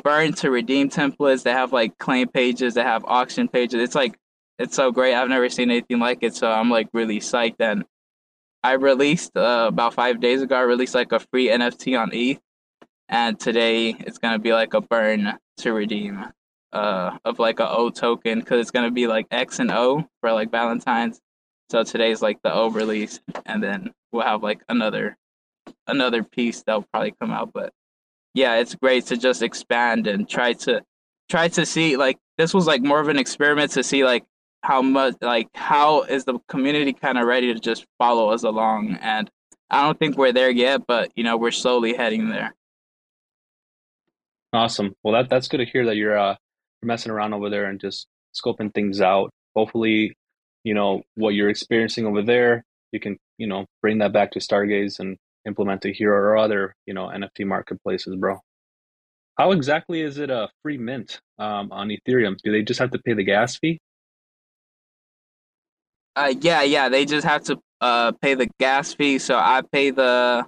burn to redeem templates. They have like claim pages. They have auction pages. It's like it's so great. I've never seen anything like it. So I'm like really psyched. And I released uh, about five days ago. I released like a free NFT on ETH, and today it's gonna be like a burn to redeem uh of like a O token because it's gonna be like X and O for like Valentine's. So today's like the O release, and then we'll have like another another piece that'll probably come out. But yeah, it's great to just expand and try to try to see like this was like more of an experiment to see like how much like how is the community kind of ready to just follow us along? And i don't think we're there yet but you know we're slowly heading there. Awesome. Well that that's good to hear that you're uh messing around over there and just scoping things out. Hopefully you know what you're experiencing over there you can you know bring that back to stargaze and implement it here or other you know nft marketplaces bro. How exactly is it a free mint um, on ethereum? Do they just have to pay the gas fee uh, yeah, yeah. They just have to uh pay the gas fee. So I pay the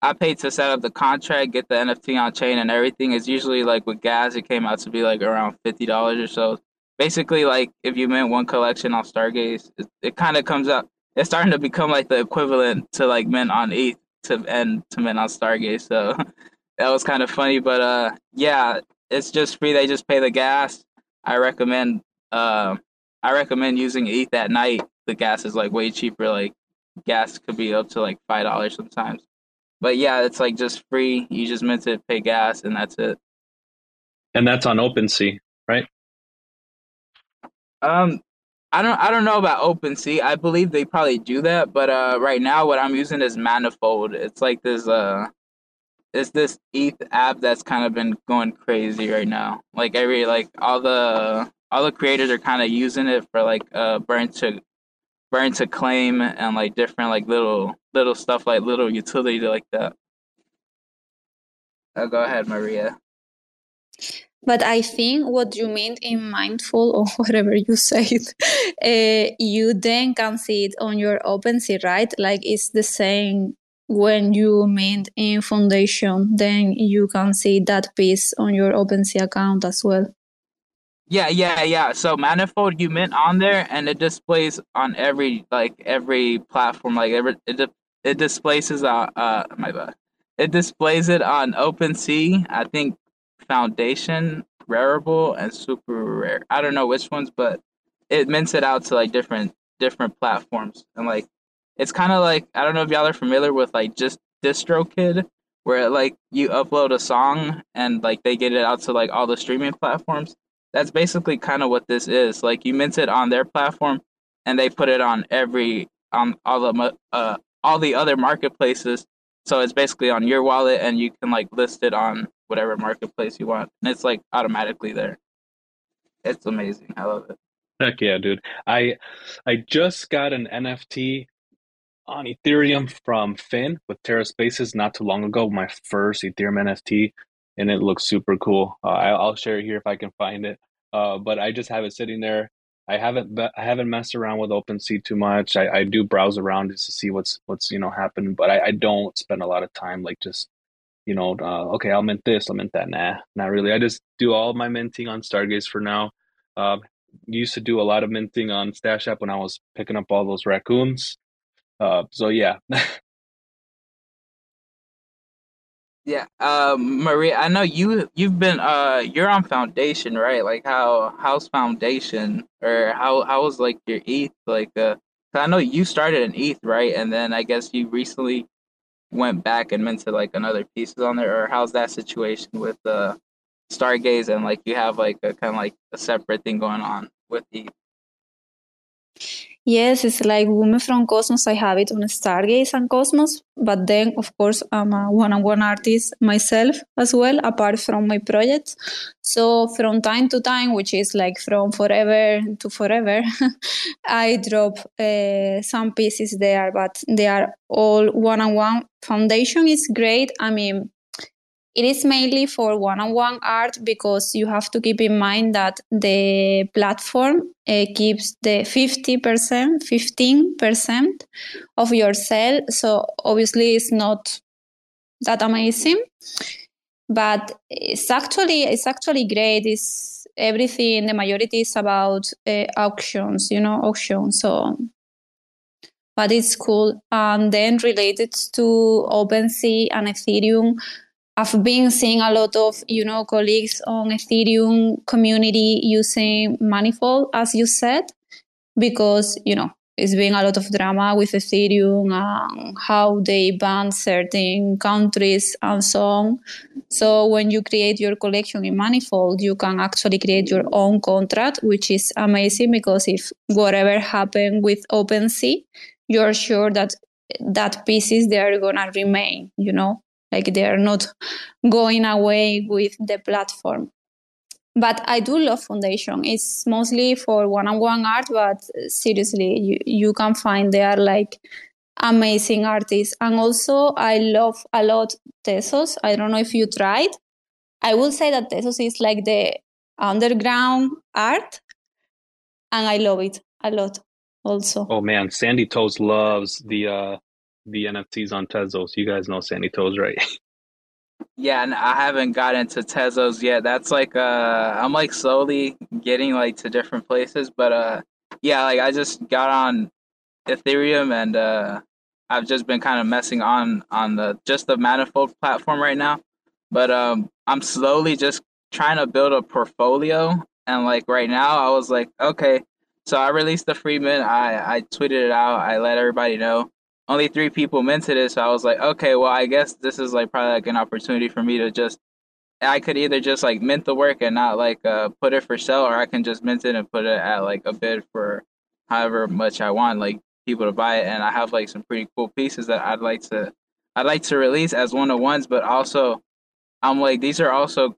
I paid to set up the contract, get the NFT on chain, and everything. Is usually like with gas, it came out to be like around fifty dollars or so. Basically, like if you mint one collection on Stargaze, it, it kind of comes out. It's starting to become like the equivalent to like mint on ETH to and to mint on Stargaze. So <laughs> that was kind of funny, but uh, yeah, it's just free. They just pay the gas. I recommend uh, I recommend using ETH at night the gas is like way cheaper. Like gas could be up to like five dollars sometimes. But yeah, it's like just free. You just meant to pay gas, and that's it. And that's on OpenSea, right? Um, I don't I don't know about OpenSea. I believe they probably do that, but uh, right now what I'm using is Manifold. It's like this uh, it's this ETH app that's kind of been going crazy right now. Like every like all the all the creators are kind of using it for like uh burn to burn to claim and like different like little little stuff like little utility like that. Uh, go ahead, Maria. But I think what you meant in mindful or <laughs> whatever you said, uh, <laughs> you then can see it on your OpenSea, right? Like it's the same when you mint in Foundation, then you can see that piece on your OpenSea account as well. Yeah, yeah, yeah. So manifold you mint on there, and it displays on every like every platform. Like every it it displays uh uh my bad. It displays it on OpenSea. I think Foundation, Rarible, and Super Rare. I don't know which ones, but it mints it out to like different different platforms. And like it's kind of like I don't know if y'all are familiar with like just DistroKid, where like you upload a song and like they get it out to like all the streaming platforms that's basically kind of what this is. Like you mint it on their platform, and they put it on every on all the uh all the other marketplaces. So it's basically on your wallet, and you can like list it on whatever marketplace you want, and it's like automatically there. It's amazing. I love it. Heck yeah, dude! I I just got an NFT on Ethereum from Finn with TerraSpaces not too long ago. My first Ethereum NFT and it looks super cool. Uh, I'll share it here if I can find it. Uh, but I just have it sitting there. I haven't I haven't messed around with OpenSea too much. I, I do browse around just to see what's what's you know happening, but I, I don't spend a lot of time like just you know uh, okay I'll mint this I'll mint that. Nah, not really. I just do all my minting on Stargaze for now. Uh, used to do a lot of minting on Stashh App when I was picking up all those raccoons. Uh, so yeah, <laughs> Yeah, um, Maria, I know you you've been uh you're on Foundation, right? Like how how's Foundation or how how was like your ETH like uh I know you started an ETH, right? And then I guess you recently went back and minted like another pieces on there or how's that situation with uh Stargaze and like you have like a kind of like a separate thing going on with ETH? Yes, it's like Women from Cosmos. I have it on Stargaze and Cosmos, but then, of course, I'm a one on one artist myself as well, apart from my projects. So, from time to time, which is like from forever to forever, <laughs> I drop uh, some pieces there, but they are all one on one. Foundation is great. I mean, it is mainly for one-on-one art because you have to keep in mind that the platform uh, keeps the 50% 15% of your sale. So obviously it's not that amazing but it's actually it's actually great. It's everything the majority is about uh, auctions you know auctions so but it's cool. And then related to OpenSea and Ethereum I've been seeing a lot of you know colleagues on Ethereum community using Manifold, as you said, because you know it's been a lot of drama with Ethereum and how they ban certain countries and so on. So when you create your collection in Manifold, you can actually create your own contract, which is amazing because if whatever happened with OpenSea, you're sure that that pieces they are gonna remain. You know like they are not going away with the platform. But i do love foundation. It's mostly for one-on-one art but seriously you, you can find they are like amazing artists. And also i love a lot Tezos. i don't know if you tried. I will say that Tezos is like the underground art and i love it a lot also. Oh man. Sandy toes loves the uh the NFTs on Tezos. You guys know Sandy Toes, right? <laughs> yeah, and I haven't gotten to Tezos yet. That's like uh I'm like slowly getting like to different places, but uh yeah, like I just got on Ethereum and uh I've just been kind of messing on on the just the manifold platform right now. But um I'm slowly just trying to build a portfolio and like right now I was like, okay, so I released the free mint. I I tweeted it out. I let everybody know only three people minted it. So I was like, okay, well, I guess this is like probably like an opportunity for me to just, I could either just like mint the work and not like uh, put it for sale, or I can just mint it and put it at like a bid for however much I want, like people to buy it. And I have like some pretty cool pieces that I'd like to, I'd like to release as one of ones, but also, I'm like these are also,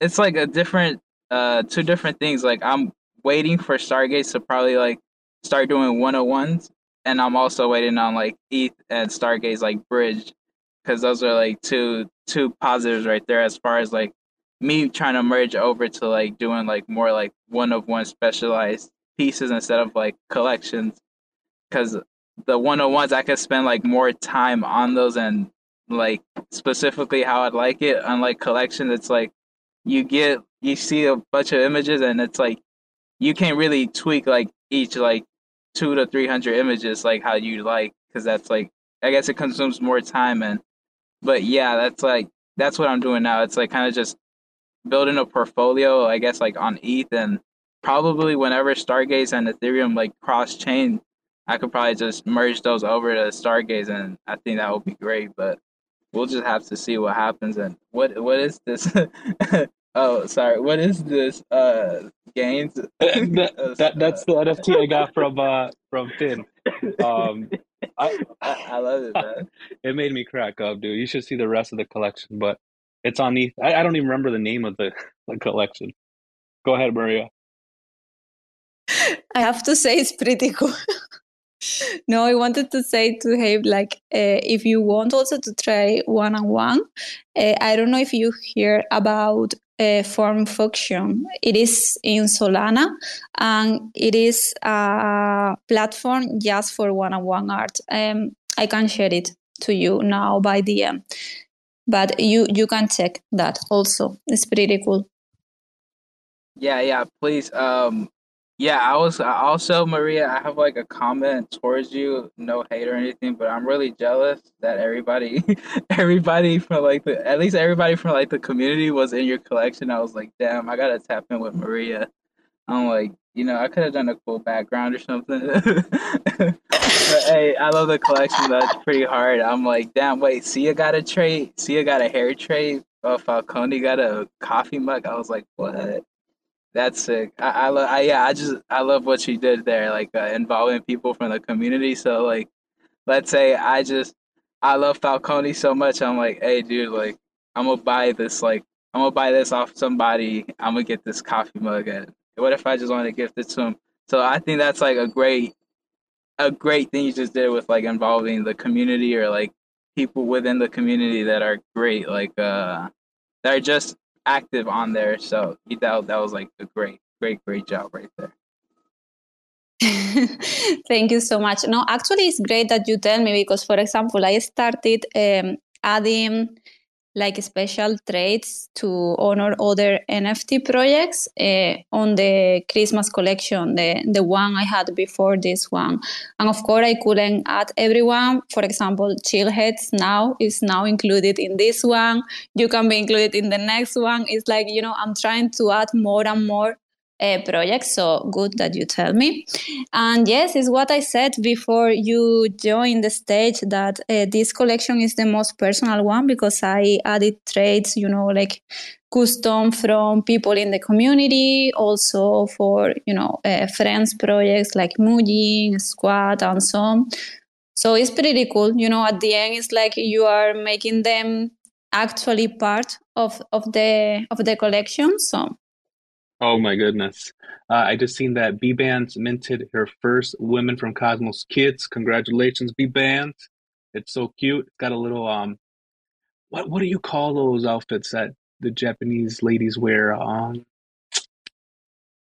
it's like a different, uh, two different things. Like I'm waiting for Stargaze to probably like start doing one of ones and I'm also waiting on like ETH and Stargaze like Bridge, because those are like two two positives right there as far as like me trying to merge over to like doing like more like one of one specialized pieces instead of like collections, because the one on ones I could spend like more time on those and like specifically how I'd like it. Unlike collections, it's like you get you see a bunch of images and it's like you can't really tweak like each like two to three hundred images like how you like because that's like I guess it consumes more time and but yeah that's like that's what I'm doing now it's like kind of just building a portfolio I guess like on ETH and probably whenever Stargaze and Ethereum like cross chain I could probably just merge those over to Stargaze and I think that would be great but we'll just have to see what happens and what what is this <laughs> Oh, sorry. What is this? Uh, gains. <laughs> that, that <laughs> that's the NFT I got from uh from Finn. Um, I, I, <laughs> I love it, man. It made me crack up, dude. You should see the rest of the collection, but it's on the. I, I don't even remember the name of the, the collection. Go ahead, Maria. I have to say it's pretty cool. no, I wanted to say to Habe, like, uh, if you want also to try one on one, I don't know if you hear about uh, Formfunction. It is in Solana and it is a platform just for one on one art. Um, I can share it to you now by DM, but you, you can check that also. It's pretty cool. Yeah, yeah, please. Um, yeah, I was also Maria. I have like a comment towards you, no hate or anything, but I'm really jealous that everybody, <laughs> everybody from like the at least everybody from like the community was in your collection. I was like, damn, I gotta tap in with Maria. I'm like, you know, I could have done a cool background or something. <laughs> but, hey, I love the collection. That's pretty hard. I'm like, damn, wait, Sia got a trait. Sia got a hair trait. Oh, Falcone got a coffee mug. I was like, what? That's sick. I, I love. I, yeah, I just I love what she did there, like uh, involving people from the community. So like, let's say I just I love Falcone so much. I'm like, hey, dude, like I'm gonna buy this. Like I'm gonna buy this off somebody. I'm gonna get this coffee mug. And what if I just want to gift it to him? So I think that's like a great a great thing you just did with like involving the community or like people within the community that are great. Like uh that are just active on there. So he that that was like a great, great, great job right there. <laughs> Thank you so much. No, actually, it's great that you tell me because, for example, I started um, adding like special traits to honor other NFT projects uh, on the Christmas collection, the, the one I had before this one. And of course, I couldn't add everyone. For example, Chillheads now is now included in this one. You can be included in the next one. It's like, you know, I'm trying to add more and more uh, project. So good that you tell me. And yes, it's what I said before you joined the stage that uh, this collection is the most personal one because I added traits, you know, like custom from people in the community, also for, you know, uh, friends projects like Mujin, Squad, and so on. So it's pretty cool. You know, at the end, it's like you are making them actually part of, of the of the collection. So Oh my goodness. Uh, I just seen that B Bands minted her first Women from Cosmos kits. Congratulations, B Bands. It's so cute. It's got a little um what what do you call those outfits that the Japanese ladies wear? Um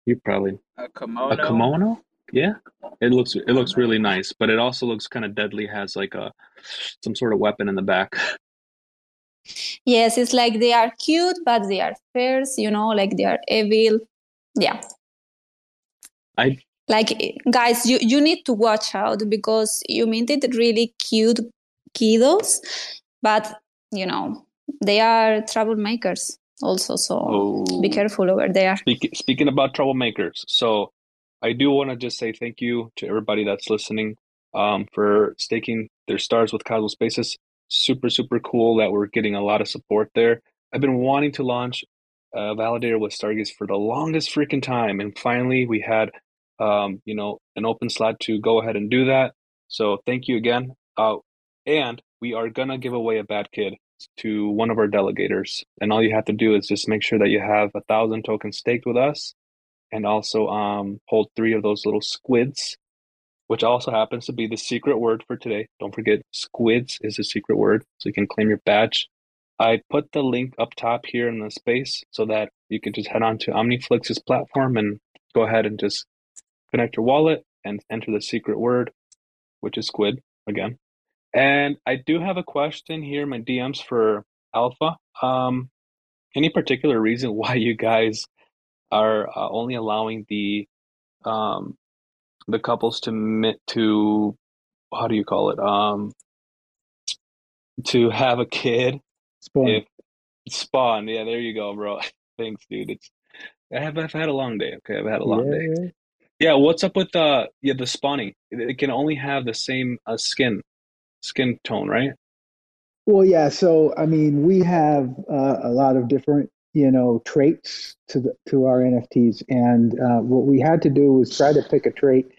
you probably a kimono. A kimono? Yeah. It looks it looks really nice, but it also looks kind of deadly, has like a some sort of weapon in the back. <laughs> Yes, it's like they are cute, but they are fierce, you know, like they are evil. Yeah. I like guys, you, you need to watch out because you minted really cute kiddos, but you know, they are troublemakers also. So oh. be careful over there. Speak, speaking about troublemakers, so I do want to just say thank you to everybody that's listening um, for staking their stars with Cosmos Spaces super super cool that we're getting a lot of support there. I've been wanting to launch a validator with Stargaze for the longest freaking time, and finally we had um, you know an open slot to go ahead and do that. So thank you again. Uh, and we are gonna give away a bad kid to one of our delegators, and all you have to do is just make sure that you have a thousand tokens staked with us, and also um, hold three of those little squids which also happens to be the secret word for today. Don't forget, squids is a secret word, so you can claim your badge. I put the link up top here in the space so that you can just head on to OmniFlix's platform and go ahead and just connect your wallet and enter the secret word, which is squid again. And I do have a question here my DMs for Alpha. Um, any particular reason <laughs> why you guys are uh, only allowing the um, the couples to to how do you call it? Um to have a kid. Spawn. If, spawn. Yeah there you go bro. <laughs> Thanks dude. It's I have I've had a long day okay? I've had a long yeah, day. Yeah. what's up with uh yeah the spawning? It, it can only have the same uh, skin skin tone right? Well yeah so I mean we have uh, a lot of different you know traits to the to our NFTs, and uh, what we had to do was try to pick a trait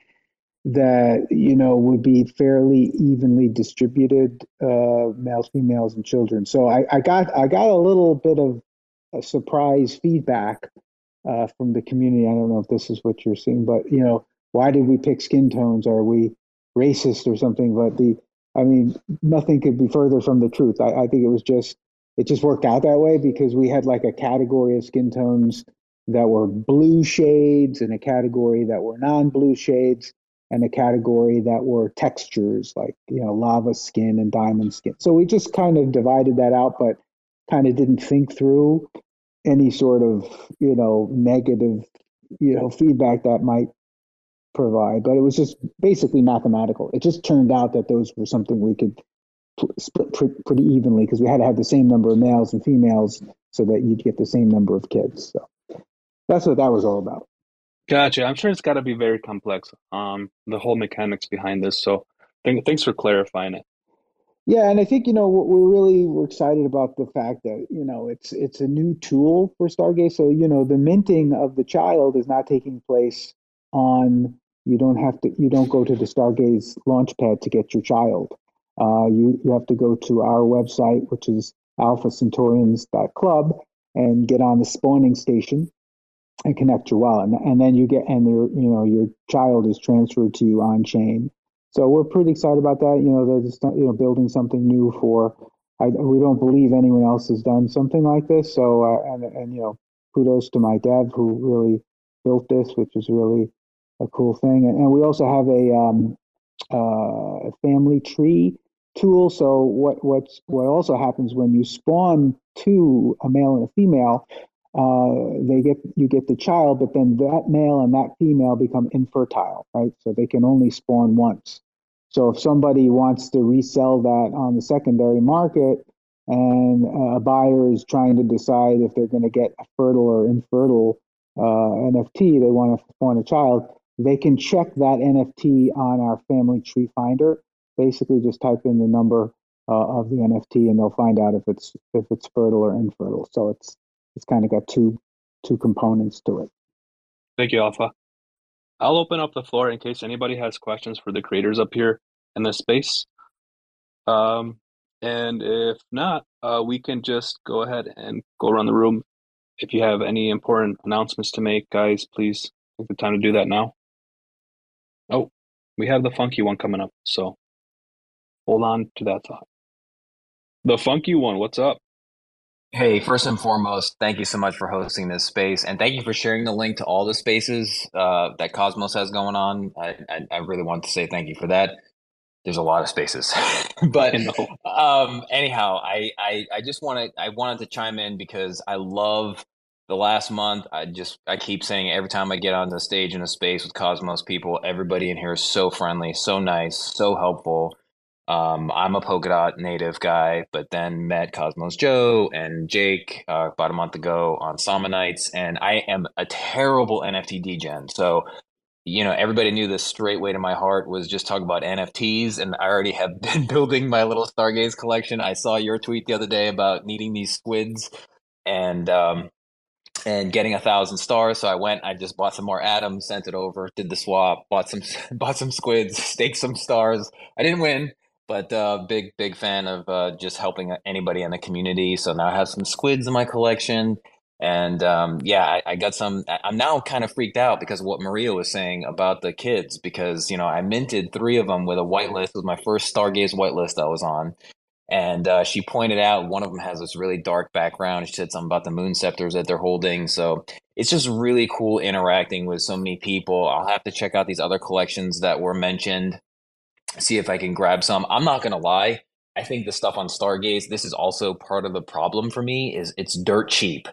that you know would be fairly evenly distributed, uh, males, females, and children. So I, I got I got a little bit of surprise feedback uh, from the community. I don't know if this is what you're seeing, but you know, why did we pick skin tones? Are we racist or something? But the I mean, nothing could be further from the truth. I, I think it was just it just worked out that way because we had like a category of skin tones that were blue shades and a category that were non-blue shades and a category that were textures like you know lava skin and diamond skin. So we just kind of divided that out but kind of didn't think through any sort of you know negative you know feedback that might provide but it was just basically mathematical. It just turned out that those were something we could split pretty evenly because we had to have the same number of males and females so that you'd get the same number of kids. So that's what that was all about. Gotcha. I'm sure it's got to be very complex. Um, the whole mechanics behind this. So th- thanks for clarifying it. Yeah, and I think you know we're really we're excited about the fact that you know it's it's a new tool for Stargaze. So you know the minting of the child is not taking place on. You don't have to. You don't go to the Stargaze launchpad to get your child uh, you, you have to go to our website, which is alphacentaurians.club, and get on the spawning station and connect your wallet. And, and then you get, and your, you know, your child is transferred to you on chain. So we're pretty excited about that. You know, they're just, you know, building something new for I, we don't believe anyone else has done something like this. So, uh, and, and, you know, kudos to my dev who really built this, which is really a cool thing. And, and we also have a um, uh, family tree tool. So what what's what also happens when you spawn two, a male and a female, uh, they get you get the child, but then that male and that female become infertile, right? So they can only spawn once. So if somebody wants to resell that on the secondary market, and a buyer is trying to decide if they're going to get a fertile or infertile uh, NFT, they want to spawn a child, they can check that NFT on our family tree finder. Basically, just type in the number uh, of the NFT, and they'll find out if it's if it's fertile or infertile. So it's it's kind of got two two components to it. Thank you, Alpha. I'll open up the floor in case anybody has questions for the creators up here in this space. Um, and if not, uh, we can just go ahead and go around the room. If you have any important announcements to make, guys, please take the time to do that now. Oh, we have the funky one coming up, so hold on to that thought. The funky one, what's up? Hey, first and foremost, thank you so much for hosting this space, and thank you for sharing the link to all the spaces uh, that Cosmos has going on. I, I, I, really want to say thank you for that. There's a lot of spaces, <laughs> but um, anyhow, I, I, I just wanted I wanted to chime in because I love the last month. I just I keep saying every time I get on the stage in a space with Cosmos people, everybody in here is so friendly, so nice, so helpful um, I'm a Polkadot native guy, but then met Cosmos Joe and Jake uh, about a month ago on Samanites, and I am a terrible NFT degen. So, you know, everybody knew the straight way to my heart was just talk about NFTs, and I already have <laughs> been building my little Stargaze collection. I saw your tweet the other day about needing these squids, and um, and getting a thousand stars. So I went, I just bought some more atoms, sent it over, did the swap, bought some <laughs> bought some squids, <laughs> staked some stars. I didn't win, but uh, big big fan of uh, just helping anybody in the community. So now I have some squids in my collection, and um, yeah, I, I, got some. I'm now kind of freaked out because of what Maria was saying about the kids. Because you know I minted three of them with a whitelist. It was my first Stargaze whitelist I was on. And uh, she pointed out one of them has this really dark background. She said something about the moon scepters that they're holding. So it's just really cool interacting with so many people. I'll have to check out these other collections that were mentioned see if I can grab some. I'm not gonna lie. I think the stuff on Stargaze, this is also part of the problem for me, is it's dirt cheap.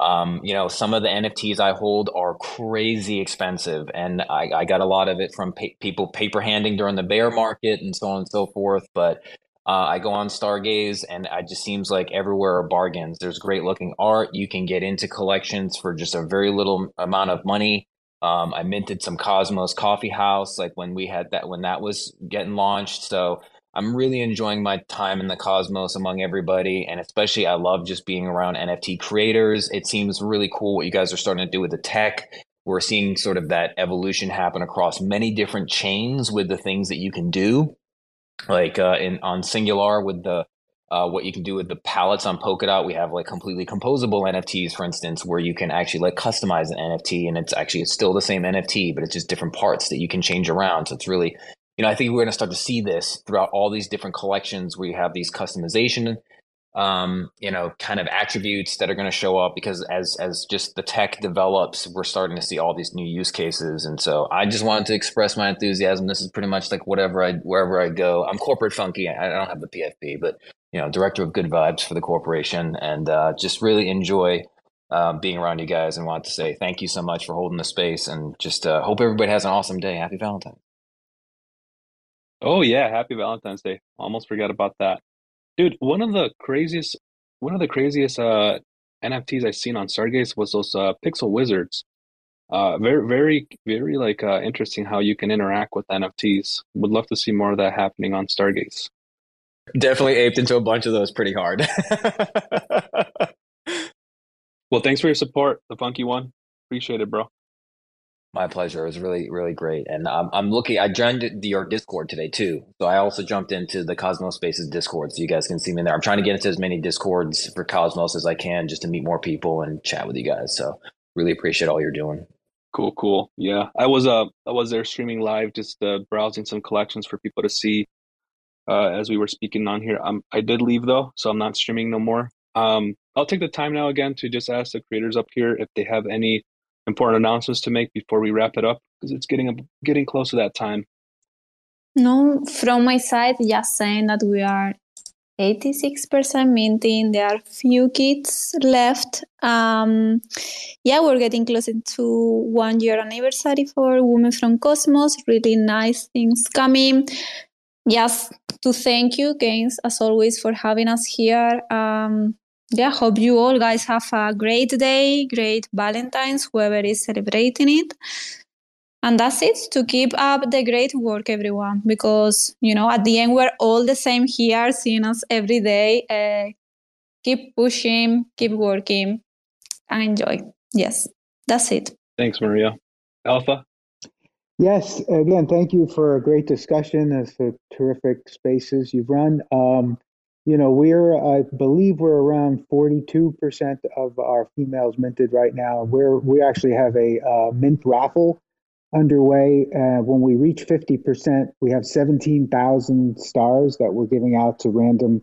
Um, you know, some of the NFTs I hold are crazy expensive, and I, I got a lot of it from pa- people paper handing during the bear market and so on and so forth. But uh, I go on Stargaze, and it just seems like everywhere are bargains. There's great looking art. You can get into collections for just a very little amount of money. Um, I minted some Cosmos Coffee House, like when we had that when that was getting launched. So I'm really enjoying my time in the Cosmos among everybody, and especially I love just being around NFT creators. It seems really cool what you guys are starting to do with the tech. We're seeing sort of that evolution happen across many different chains with the things that you can do, like uh, in on Singular with the uh, what you can do with the palettes on Polkadot. We have like completely composable NFTs, for instance, where you can actually like customize an NFT and it's actually it's still the same NFT, but it's just different parts that you can change around. So it's really, you know, I think we're going to start to see this throughout all these different collections where you have these customization, um, you know, kind of attributes that are going to show up because as as just the tech develops, we're starting to see all these new use cases. And so I just wanted to express my enthusiasm. This is pretty much like whatever I wherever I go. I'm corporate funky. I don't have the PFP, but you know, director of good vibes for the corporation, and uh, just really enjoy uh, being around you guys. And want to say thank you so much for holding the space, and just uh, hope everybody has an awesome day. Happy Valentine's. Oh yeah, happy Valentine's Day. Almost forgot about that, dude. One of the craziest, one of the craziest uh, NFTs I've seen on Stargaze was those uh, Pixel Wizards. Very, very, very like interesting how you can interact with NFTs. Would love to see more of that happening on Stargaze. Definitely aped into a bunch of those pretty hard. <laughs> well, thanks for your support, the funky one. Appreciate it, bro. My pleasure. It was really, really great. And um, I'm looking, I joined the your Discord today too. So I also jumped into the Cosmos Spaces Discord so you guys can see me in there. I'm trying to get into as many Discords for Cosmos as I can just to meet more people and chat with you guys. So really appreciate all you're doing. Cool, cool. Yeah. I was uh I was there streaming live, just uh, browsing some collections for people to see uh, as we were speaking on here. Um, I did leave though, so I'm not streaming no more. Um, I'll take the time now again to just ask the creators up here if they have any important announcements to make before we wrap it up because it's getting getting close to that time. No, from my side, just saying that we are 86% minting. There are few kits left. Um, yeah, we're getting closer to one year anniversary for Women from Cosmos. Really nice things coming. Just to thank you, Gains, as always, for having us here. Um, yeah, hope you all guys have a great day, great Valentine's, whoever is celebrating it. And that's it to keep up the great work, everyone, because, you know, at the end, we're all the same here, seeing us every day. Uh, keep pushing, keep working, and enjoy. Yes, that's it. Thanks, Maria. Alpha? Yes, again, thank you for a great discussion. It's a terrific spaces you've run. Um, you know, we're, I believe we're around 42% of our females minted right now. We're, we actually have a uh, mint raffle underway. Uh, when we reach 50%, we have 17,000 stars that we're giving out to random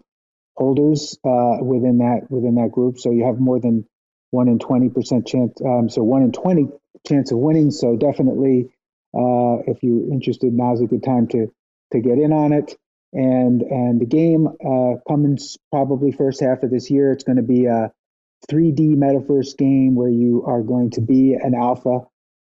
holders uh, within that within that group. So you have more than one in 20% chance. Um, so one in 20 chance of winning. So definitely, uh, if you're interested, now's a good time to to get in on it. And and the game uh, comes probably first half of this year. It's going to be a 3D metaverse game where you are going to be an alpha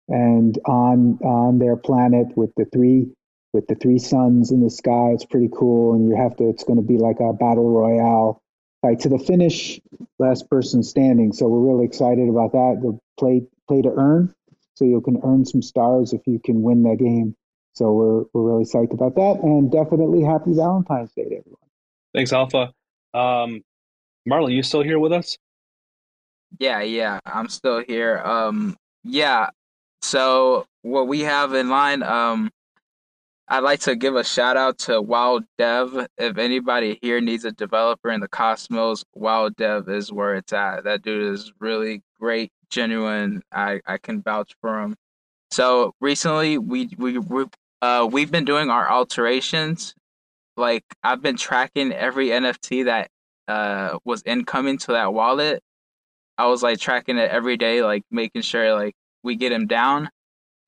and on on their planet with the three with the three suns in the sky. It's pretty cool, and you have to. It's going to be like a battle royale fight to the finish, last person standing. So we're really excited about that. The play play to earn, so you can earn some stars if you can win that game. So we're we're really psyched about that, and definitely happy Valentine's Day to everyone. Thanks, Alpha. Um, Marlon, you still here with us? Yeah, yeah, I'm still here. Um, yeah, so what we have in line, um, I'd like to give a shout out to Wild Dev. If anybody here needs a developer in the Cosmos, Wild Dev is where it's at. That dude is really great, genuine. I, I can vouch for him. So recently, we we we uh we've been doing our alterations. Like I've been tracking every NFT that uh was incoming to that wallet. I was like tracking it every day, like making sure like we get him down.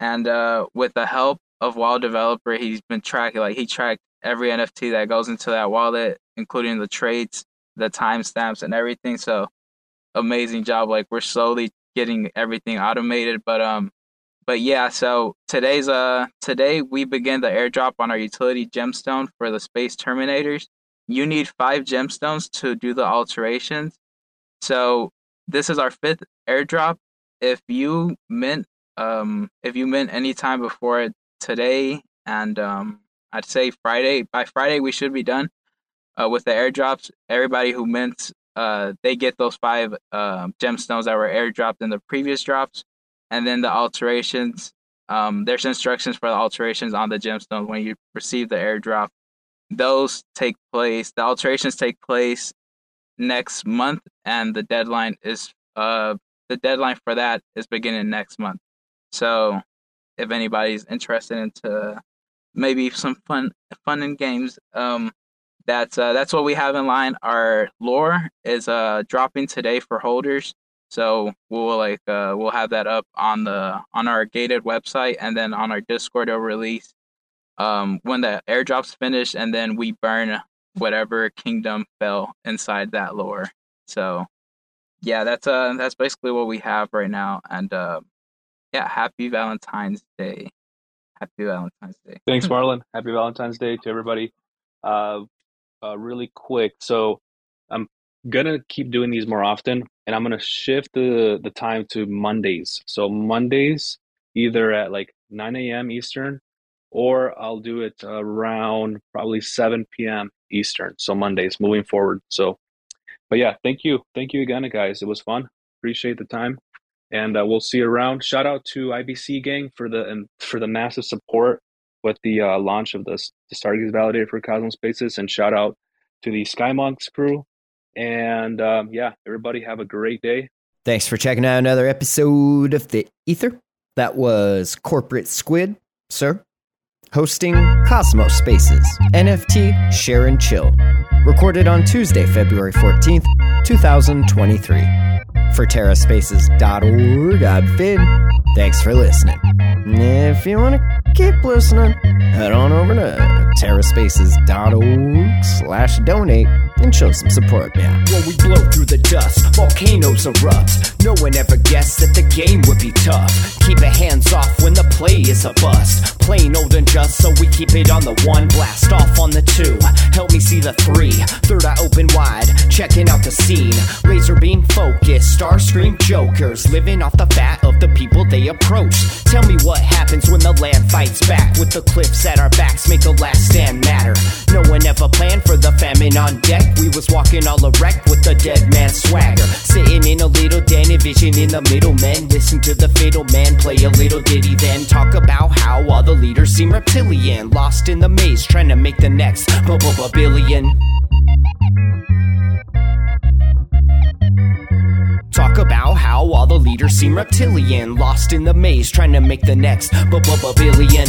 And uh, with the help of Wild Developer, he's been tracking like he tracked every NFT that goes into that wallet, including the trades, the timestamps, and everything. So amazing job. Like we're slowly getting everything automated, but um, but yeah. So today's uh today we begin the airdrop on our utility gemstone for the space terminators. You need five gemstones to do the alterations. So this is our fifth airdrop if you mint um if you mint any time before today and um I'd say Friday by Friday we should be done uh, with the airdrops. Everybody who mints uh they get those five uh, gemstones that were airdropped in the previous drops, and then the alterations. Um, there's instructions for the alterations on the gemstones when you receive the airdrop. Those take place. The alterations take place next month, and the deadline is uh the deadline for that is beginning next month. So if anybody's interested into maybe some fun fun and games, um, that's uh, that's what we have in line. Our lore is uh dropping today for holders. So we'll like uh we'll have that up on the on our gated website and then on our Discord it'll release um when the airdrop's finished and then we burn whatever kingdom fell inside that lore. So yeah, that's uh that's basically what we have right now. And uh, yeah, happy Valentine's Day. Happy Valentine's Day. Thanks, <laughs> Marlon. happy Valentine's Day to everybody. Uh, uh, really quick. So I'm gonna keep doing these more often, and I'm gonna shift the the time to Mondays. So Mondays, either at like 9 a.m. Eastern, or I'll do it around probably 7 p.m. Eastern. So Mondays moving forward. So but yeah, thank you, thank you again, guys. It was fun. Appreciate the time, and uh, we'll see you around. Shout out to IBC gang for the and for the massive support with the uh, launch of this the Stargaze validator for Cosmos Spaces, and shout out to the SkyMonks crew. And um, yeah, everybody have a great day. Thanks for checking out another episode of the Ether. That was Corporate Squid, sir. Hosting Cosmos Spaces, NFT, Share and Chill. Recorded on Tuesday, February 14th, 2023. For TerraSpaces.org, I'm Finn. Thanks for listening. If you want to keep listening, head on over to TerraSpaces.org slash donate and show some support, man. When we blow through the dust, volcanoes erupt. No one ever guessed that the game would be tough. Keep it hands off when the play is a bust. Plain old and so we keep it on the one. Blast off on the two. Help me see the three. Third eye open wide, checking out the scene. Laser beam focus, star scream jokers. Living off the fat of the people they approach. Tell me what happens when the land fights back. With the cliffs at our backs, make the last stand matter. No one ever planned for the famine on deck. We was walking all erect with the dead man swagger. Sitting in a little den, vision in the middle, man. Listen to the fiddle man play a little ditty, then talk about how all the leaders seem reptilian. Lost in the maze, trying to make the next billion. Talk about how all the leaders seem reptilian. Lost in the maze, trying to make the next billion.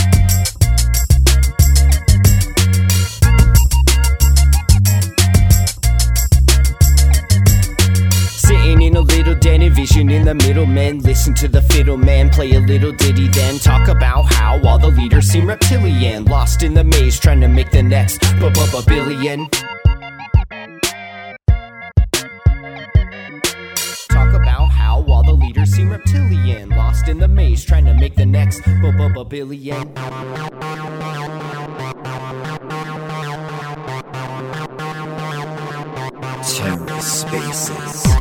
a, in little den, envisioning the middlemen. Listen to the fiddle man play a little ditty, then talk about how all the leaders seem reptilian. Lost in the maze, trying to make the next billion. Talk about how all the leaders seem reptilian. Lost in the maze, trying to make the next billion. TerraSpaces.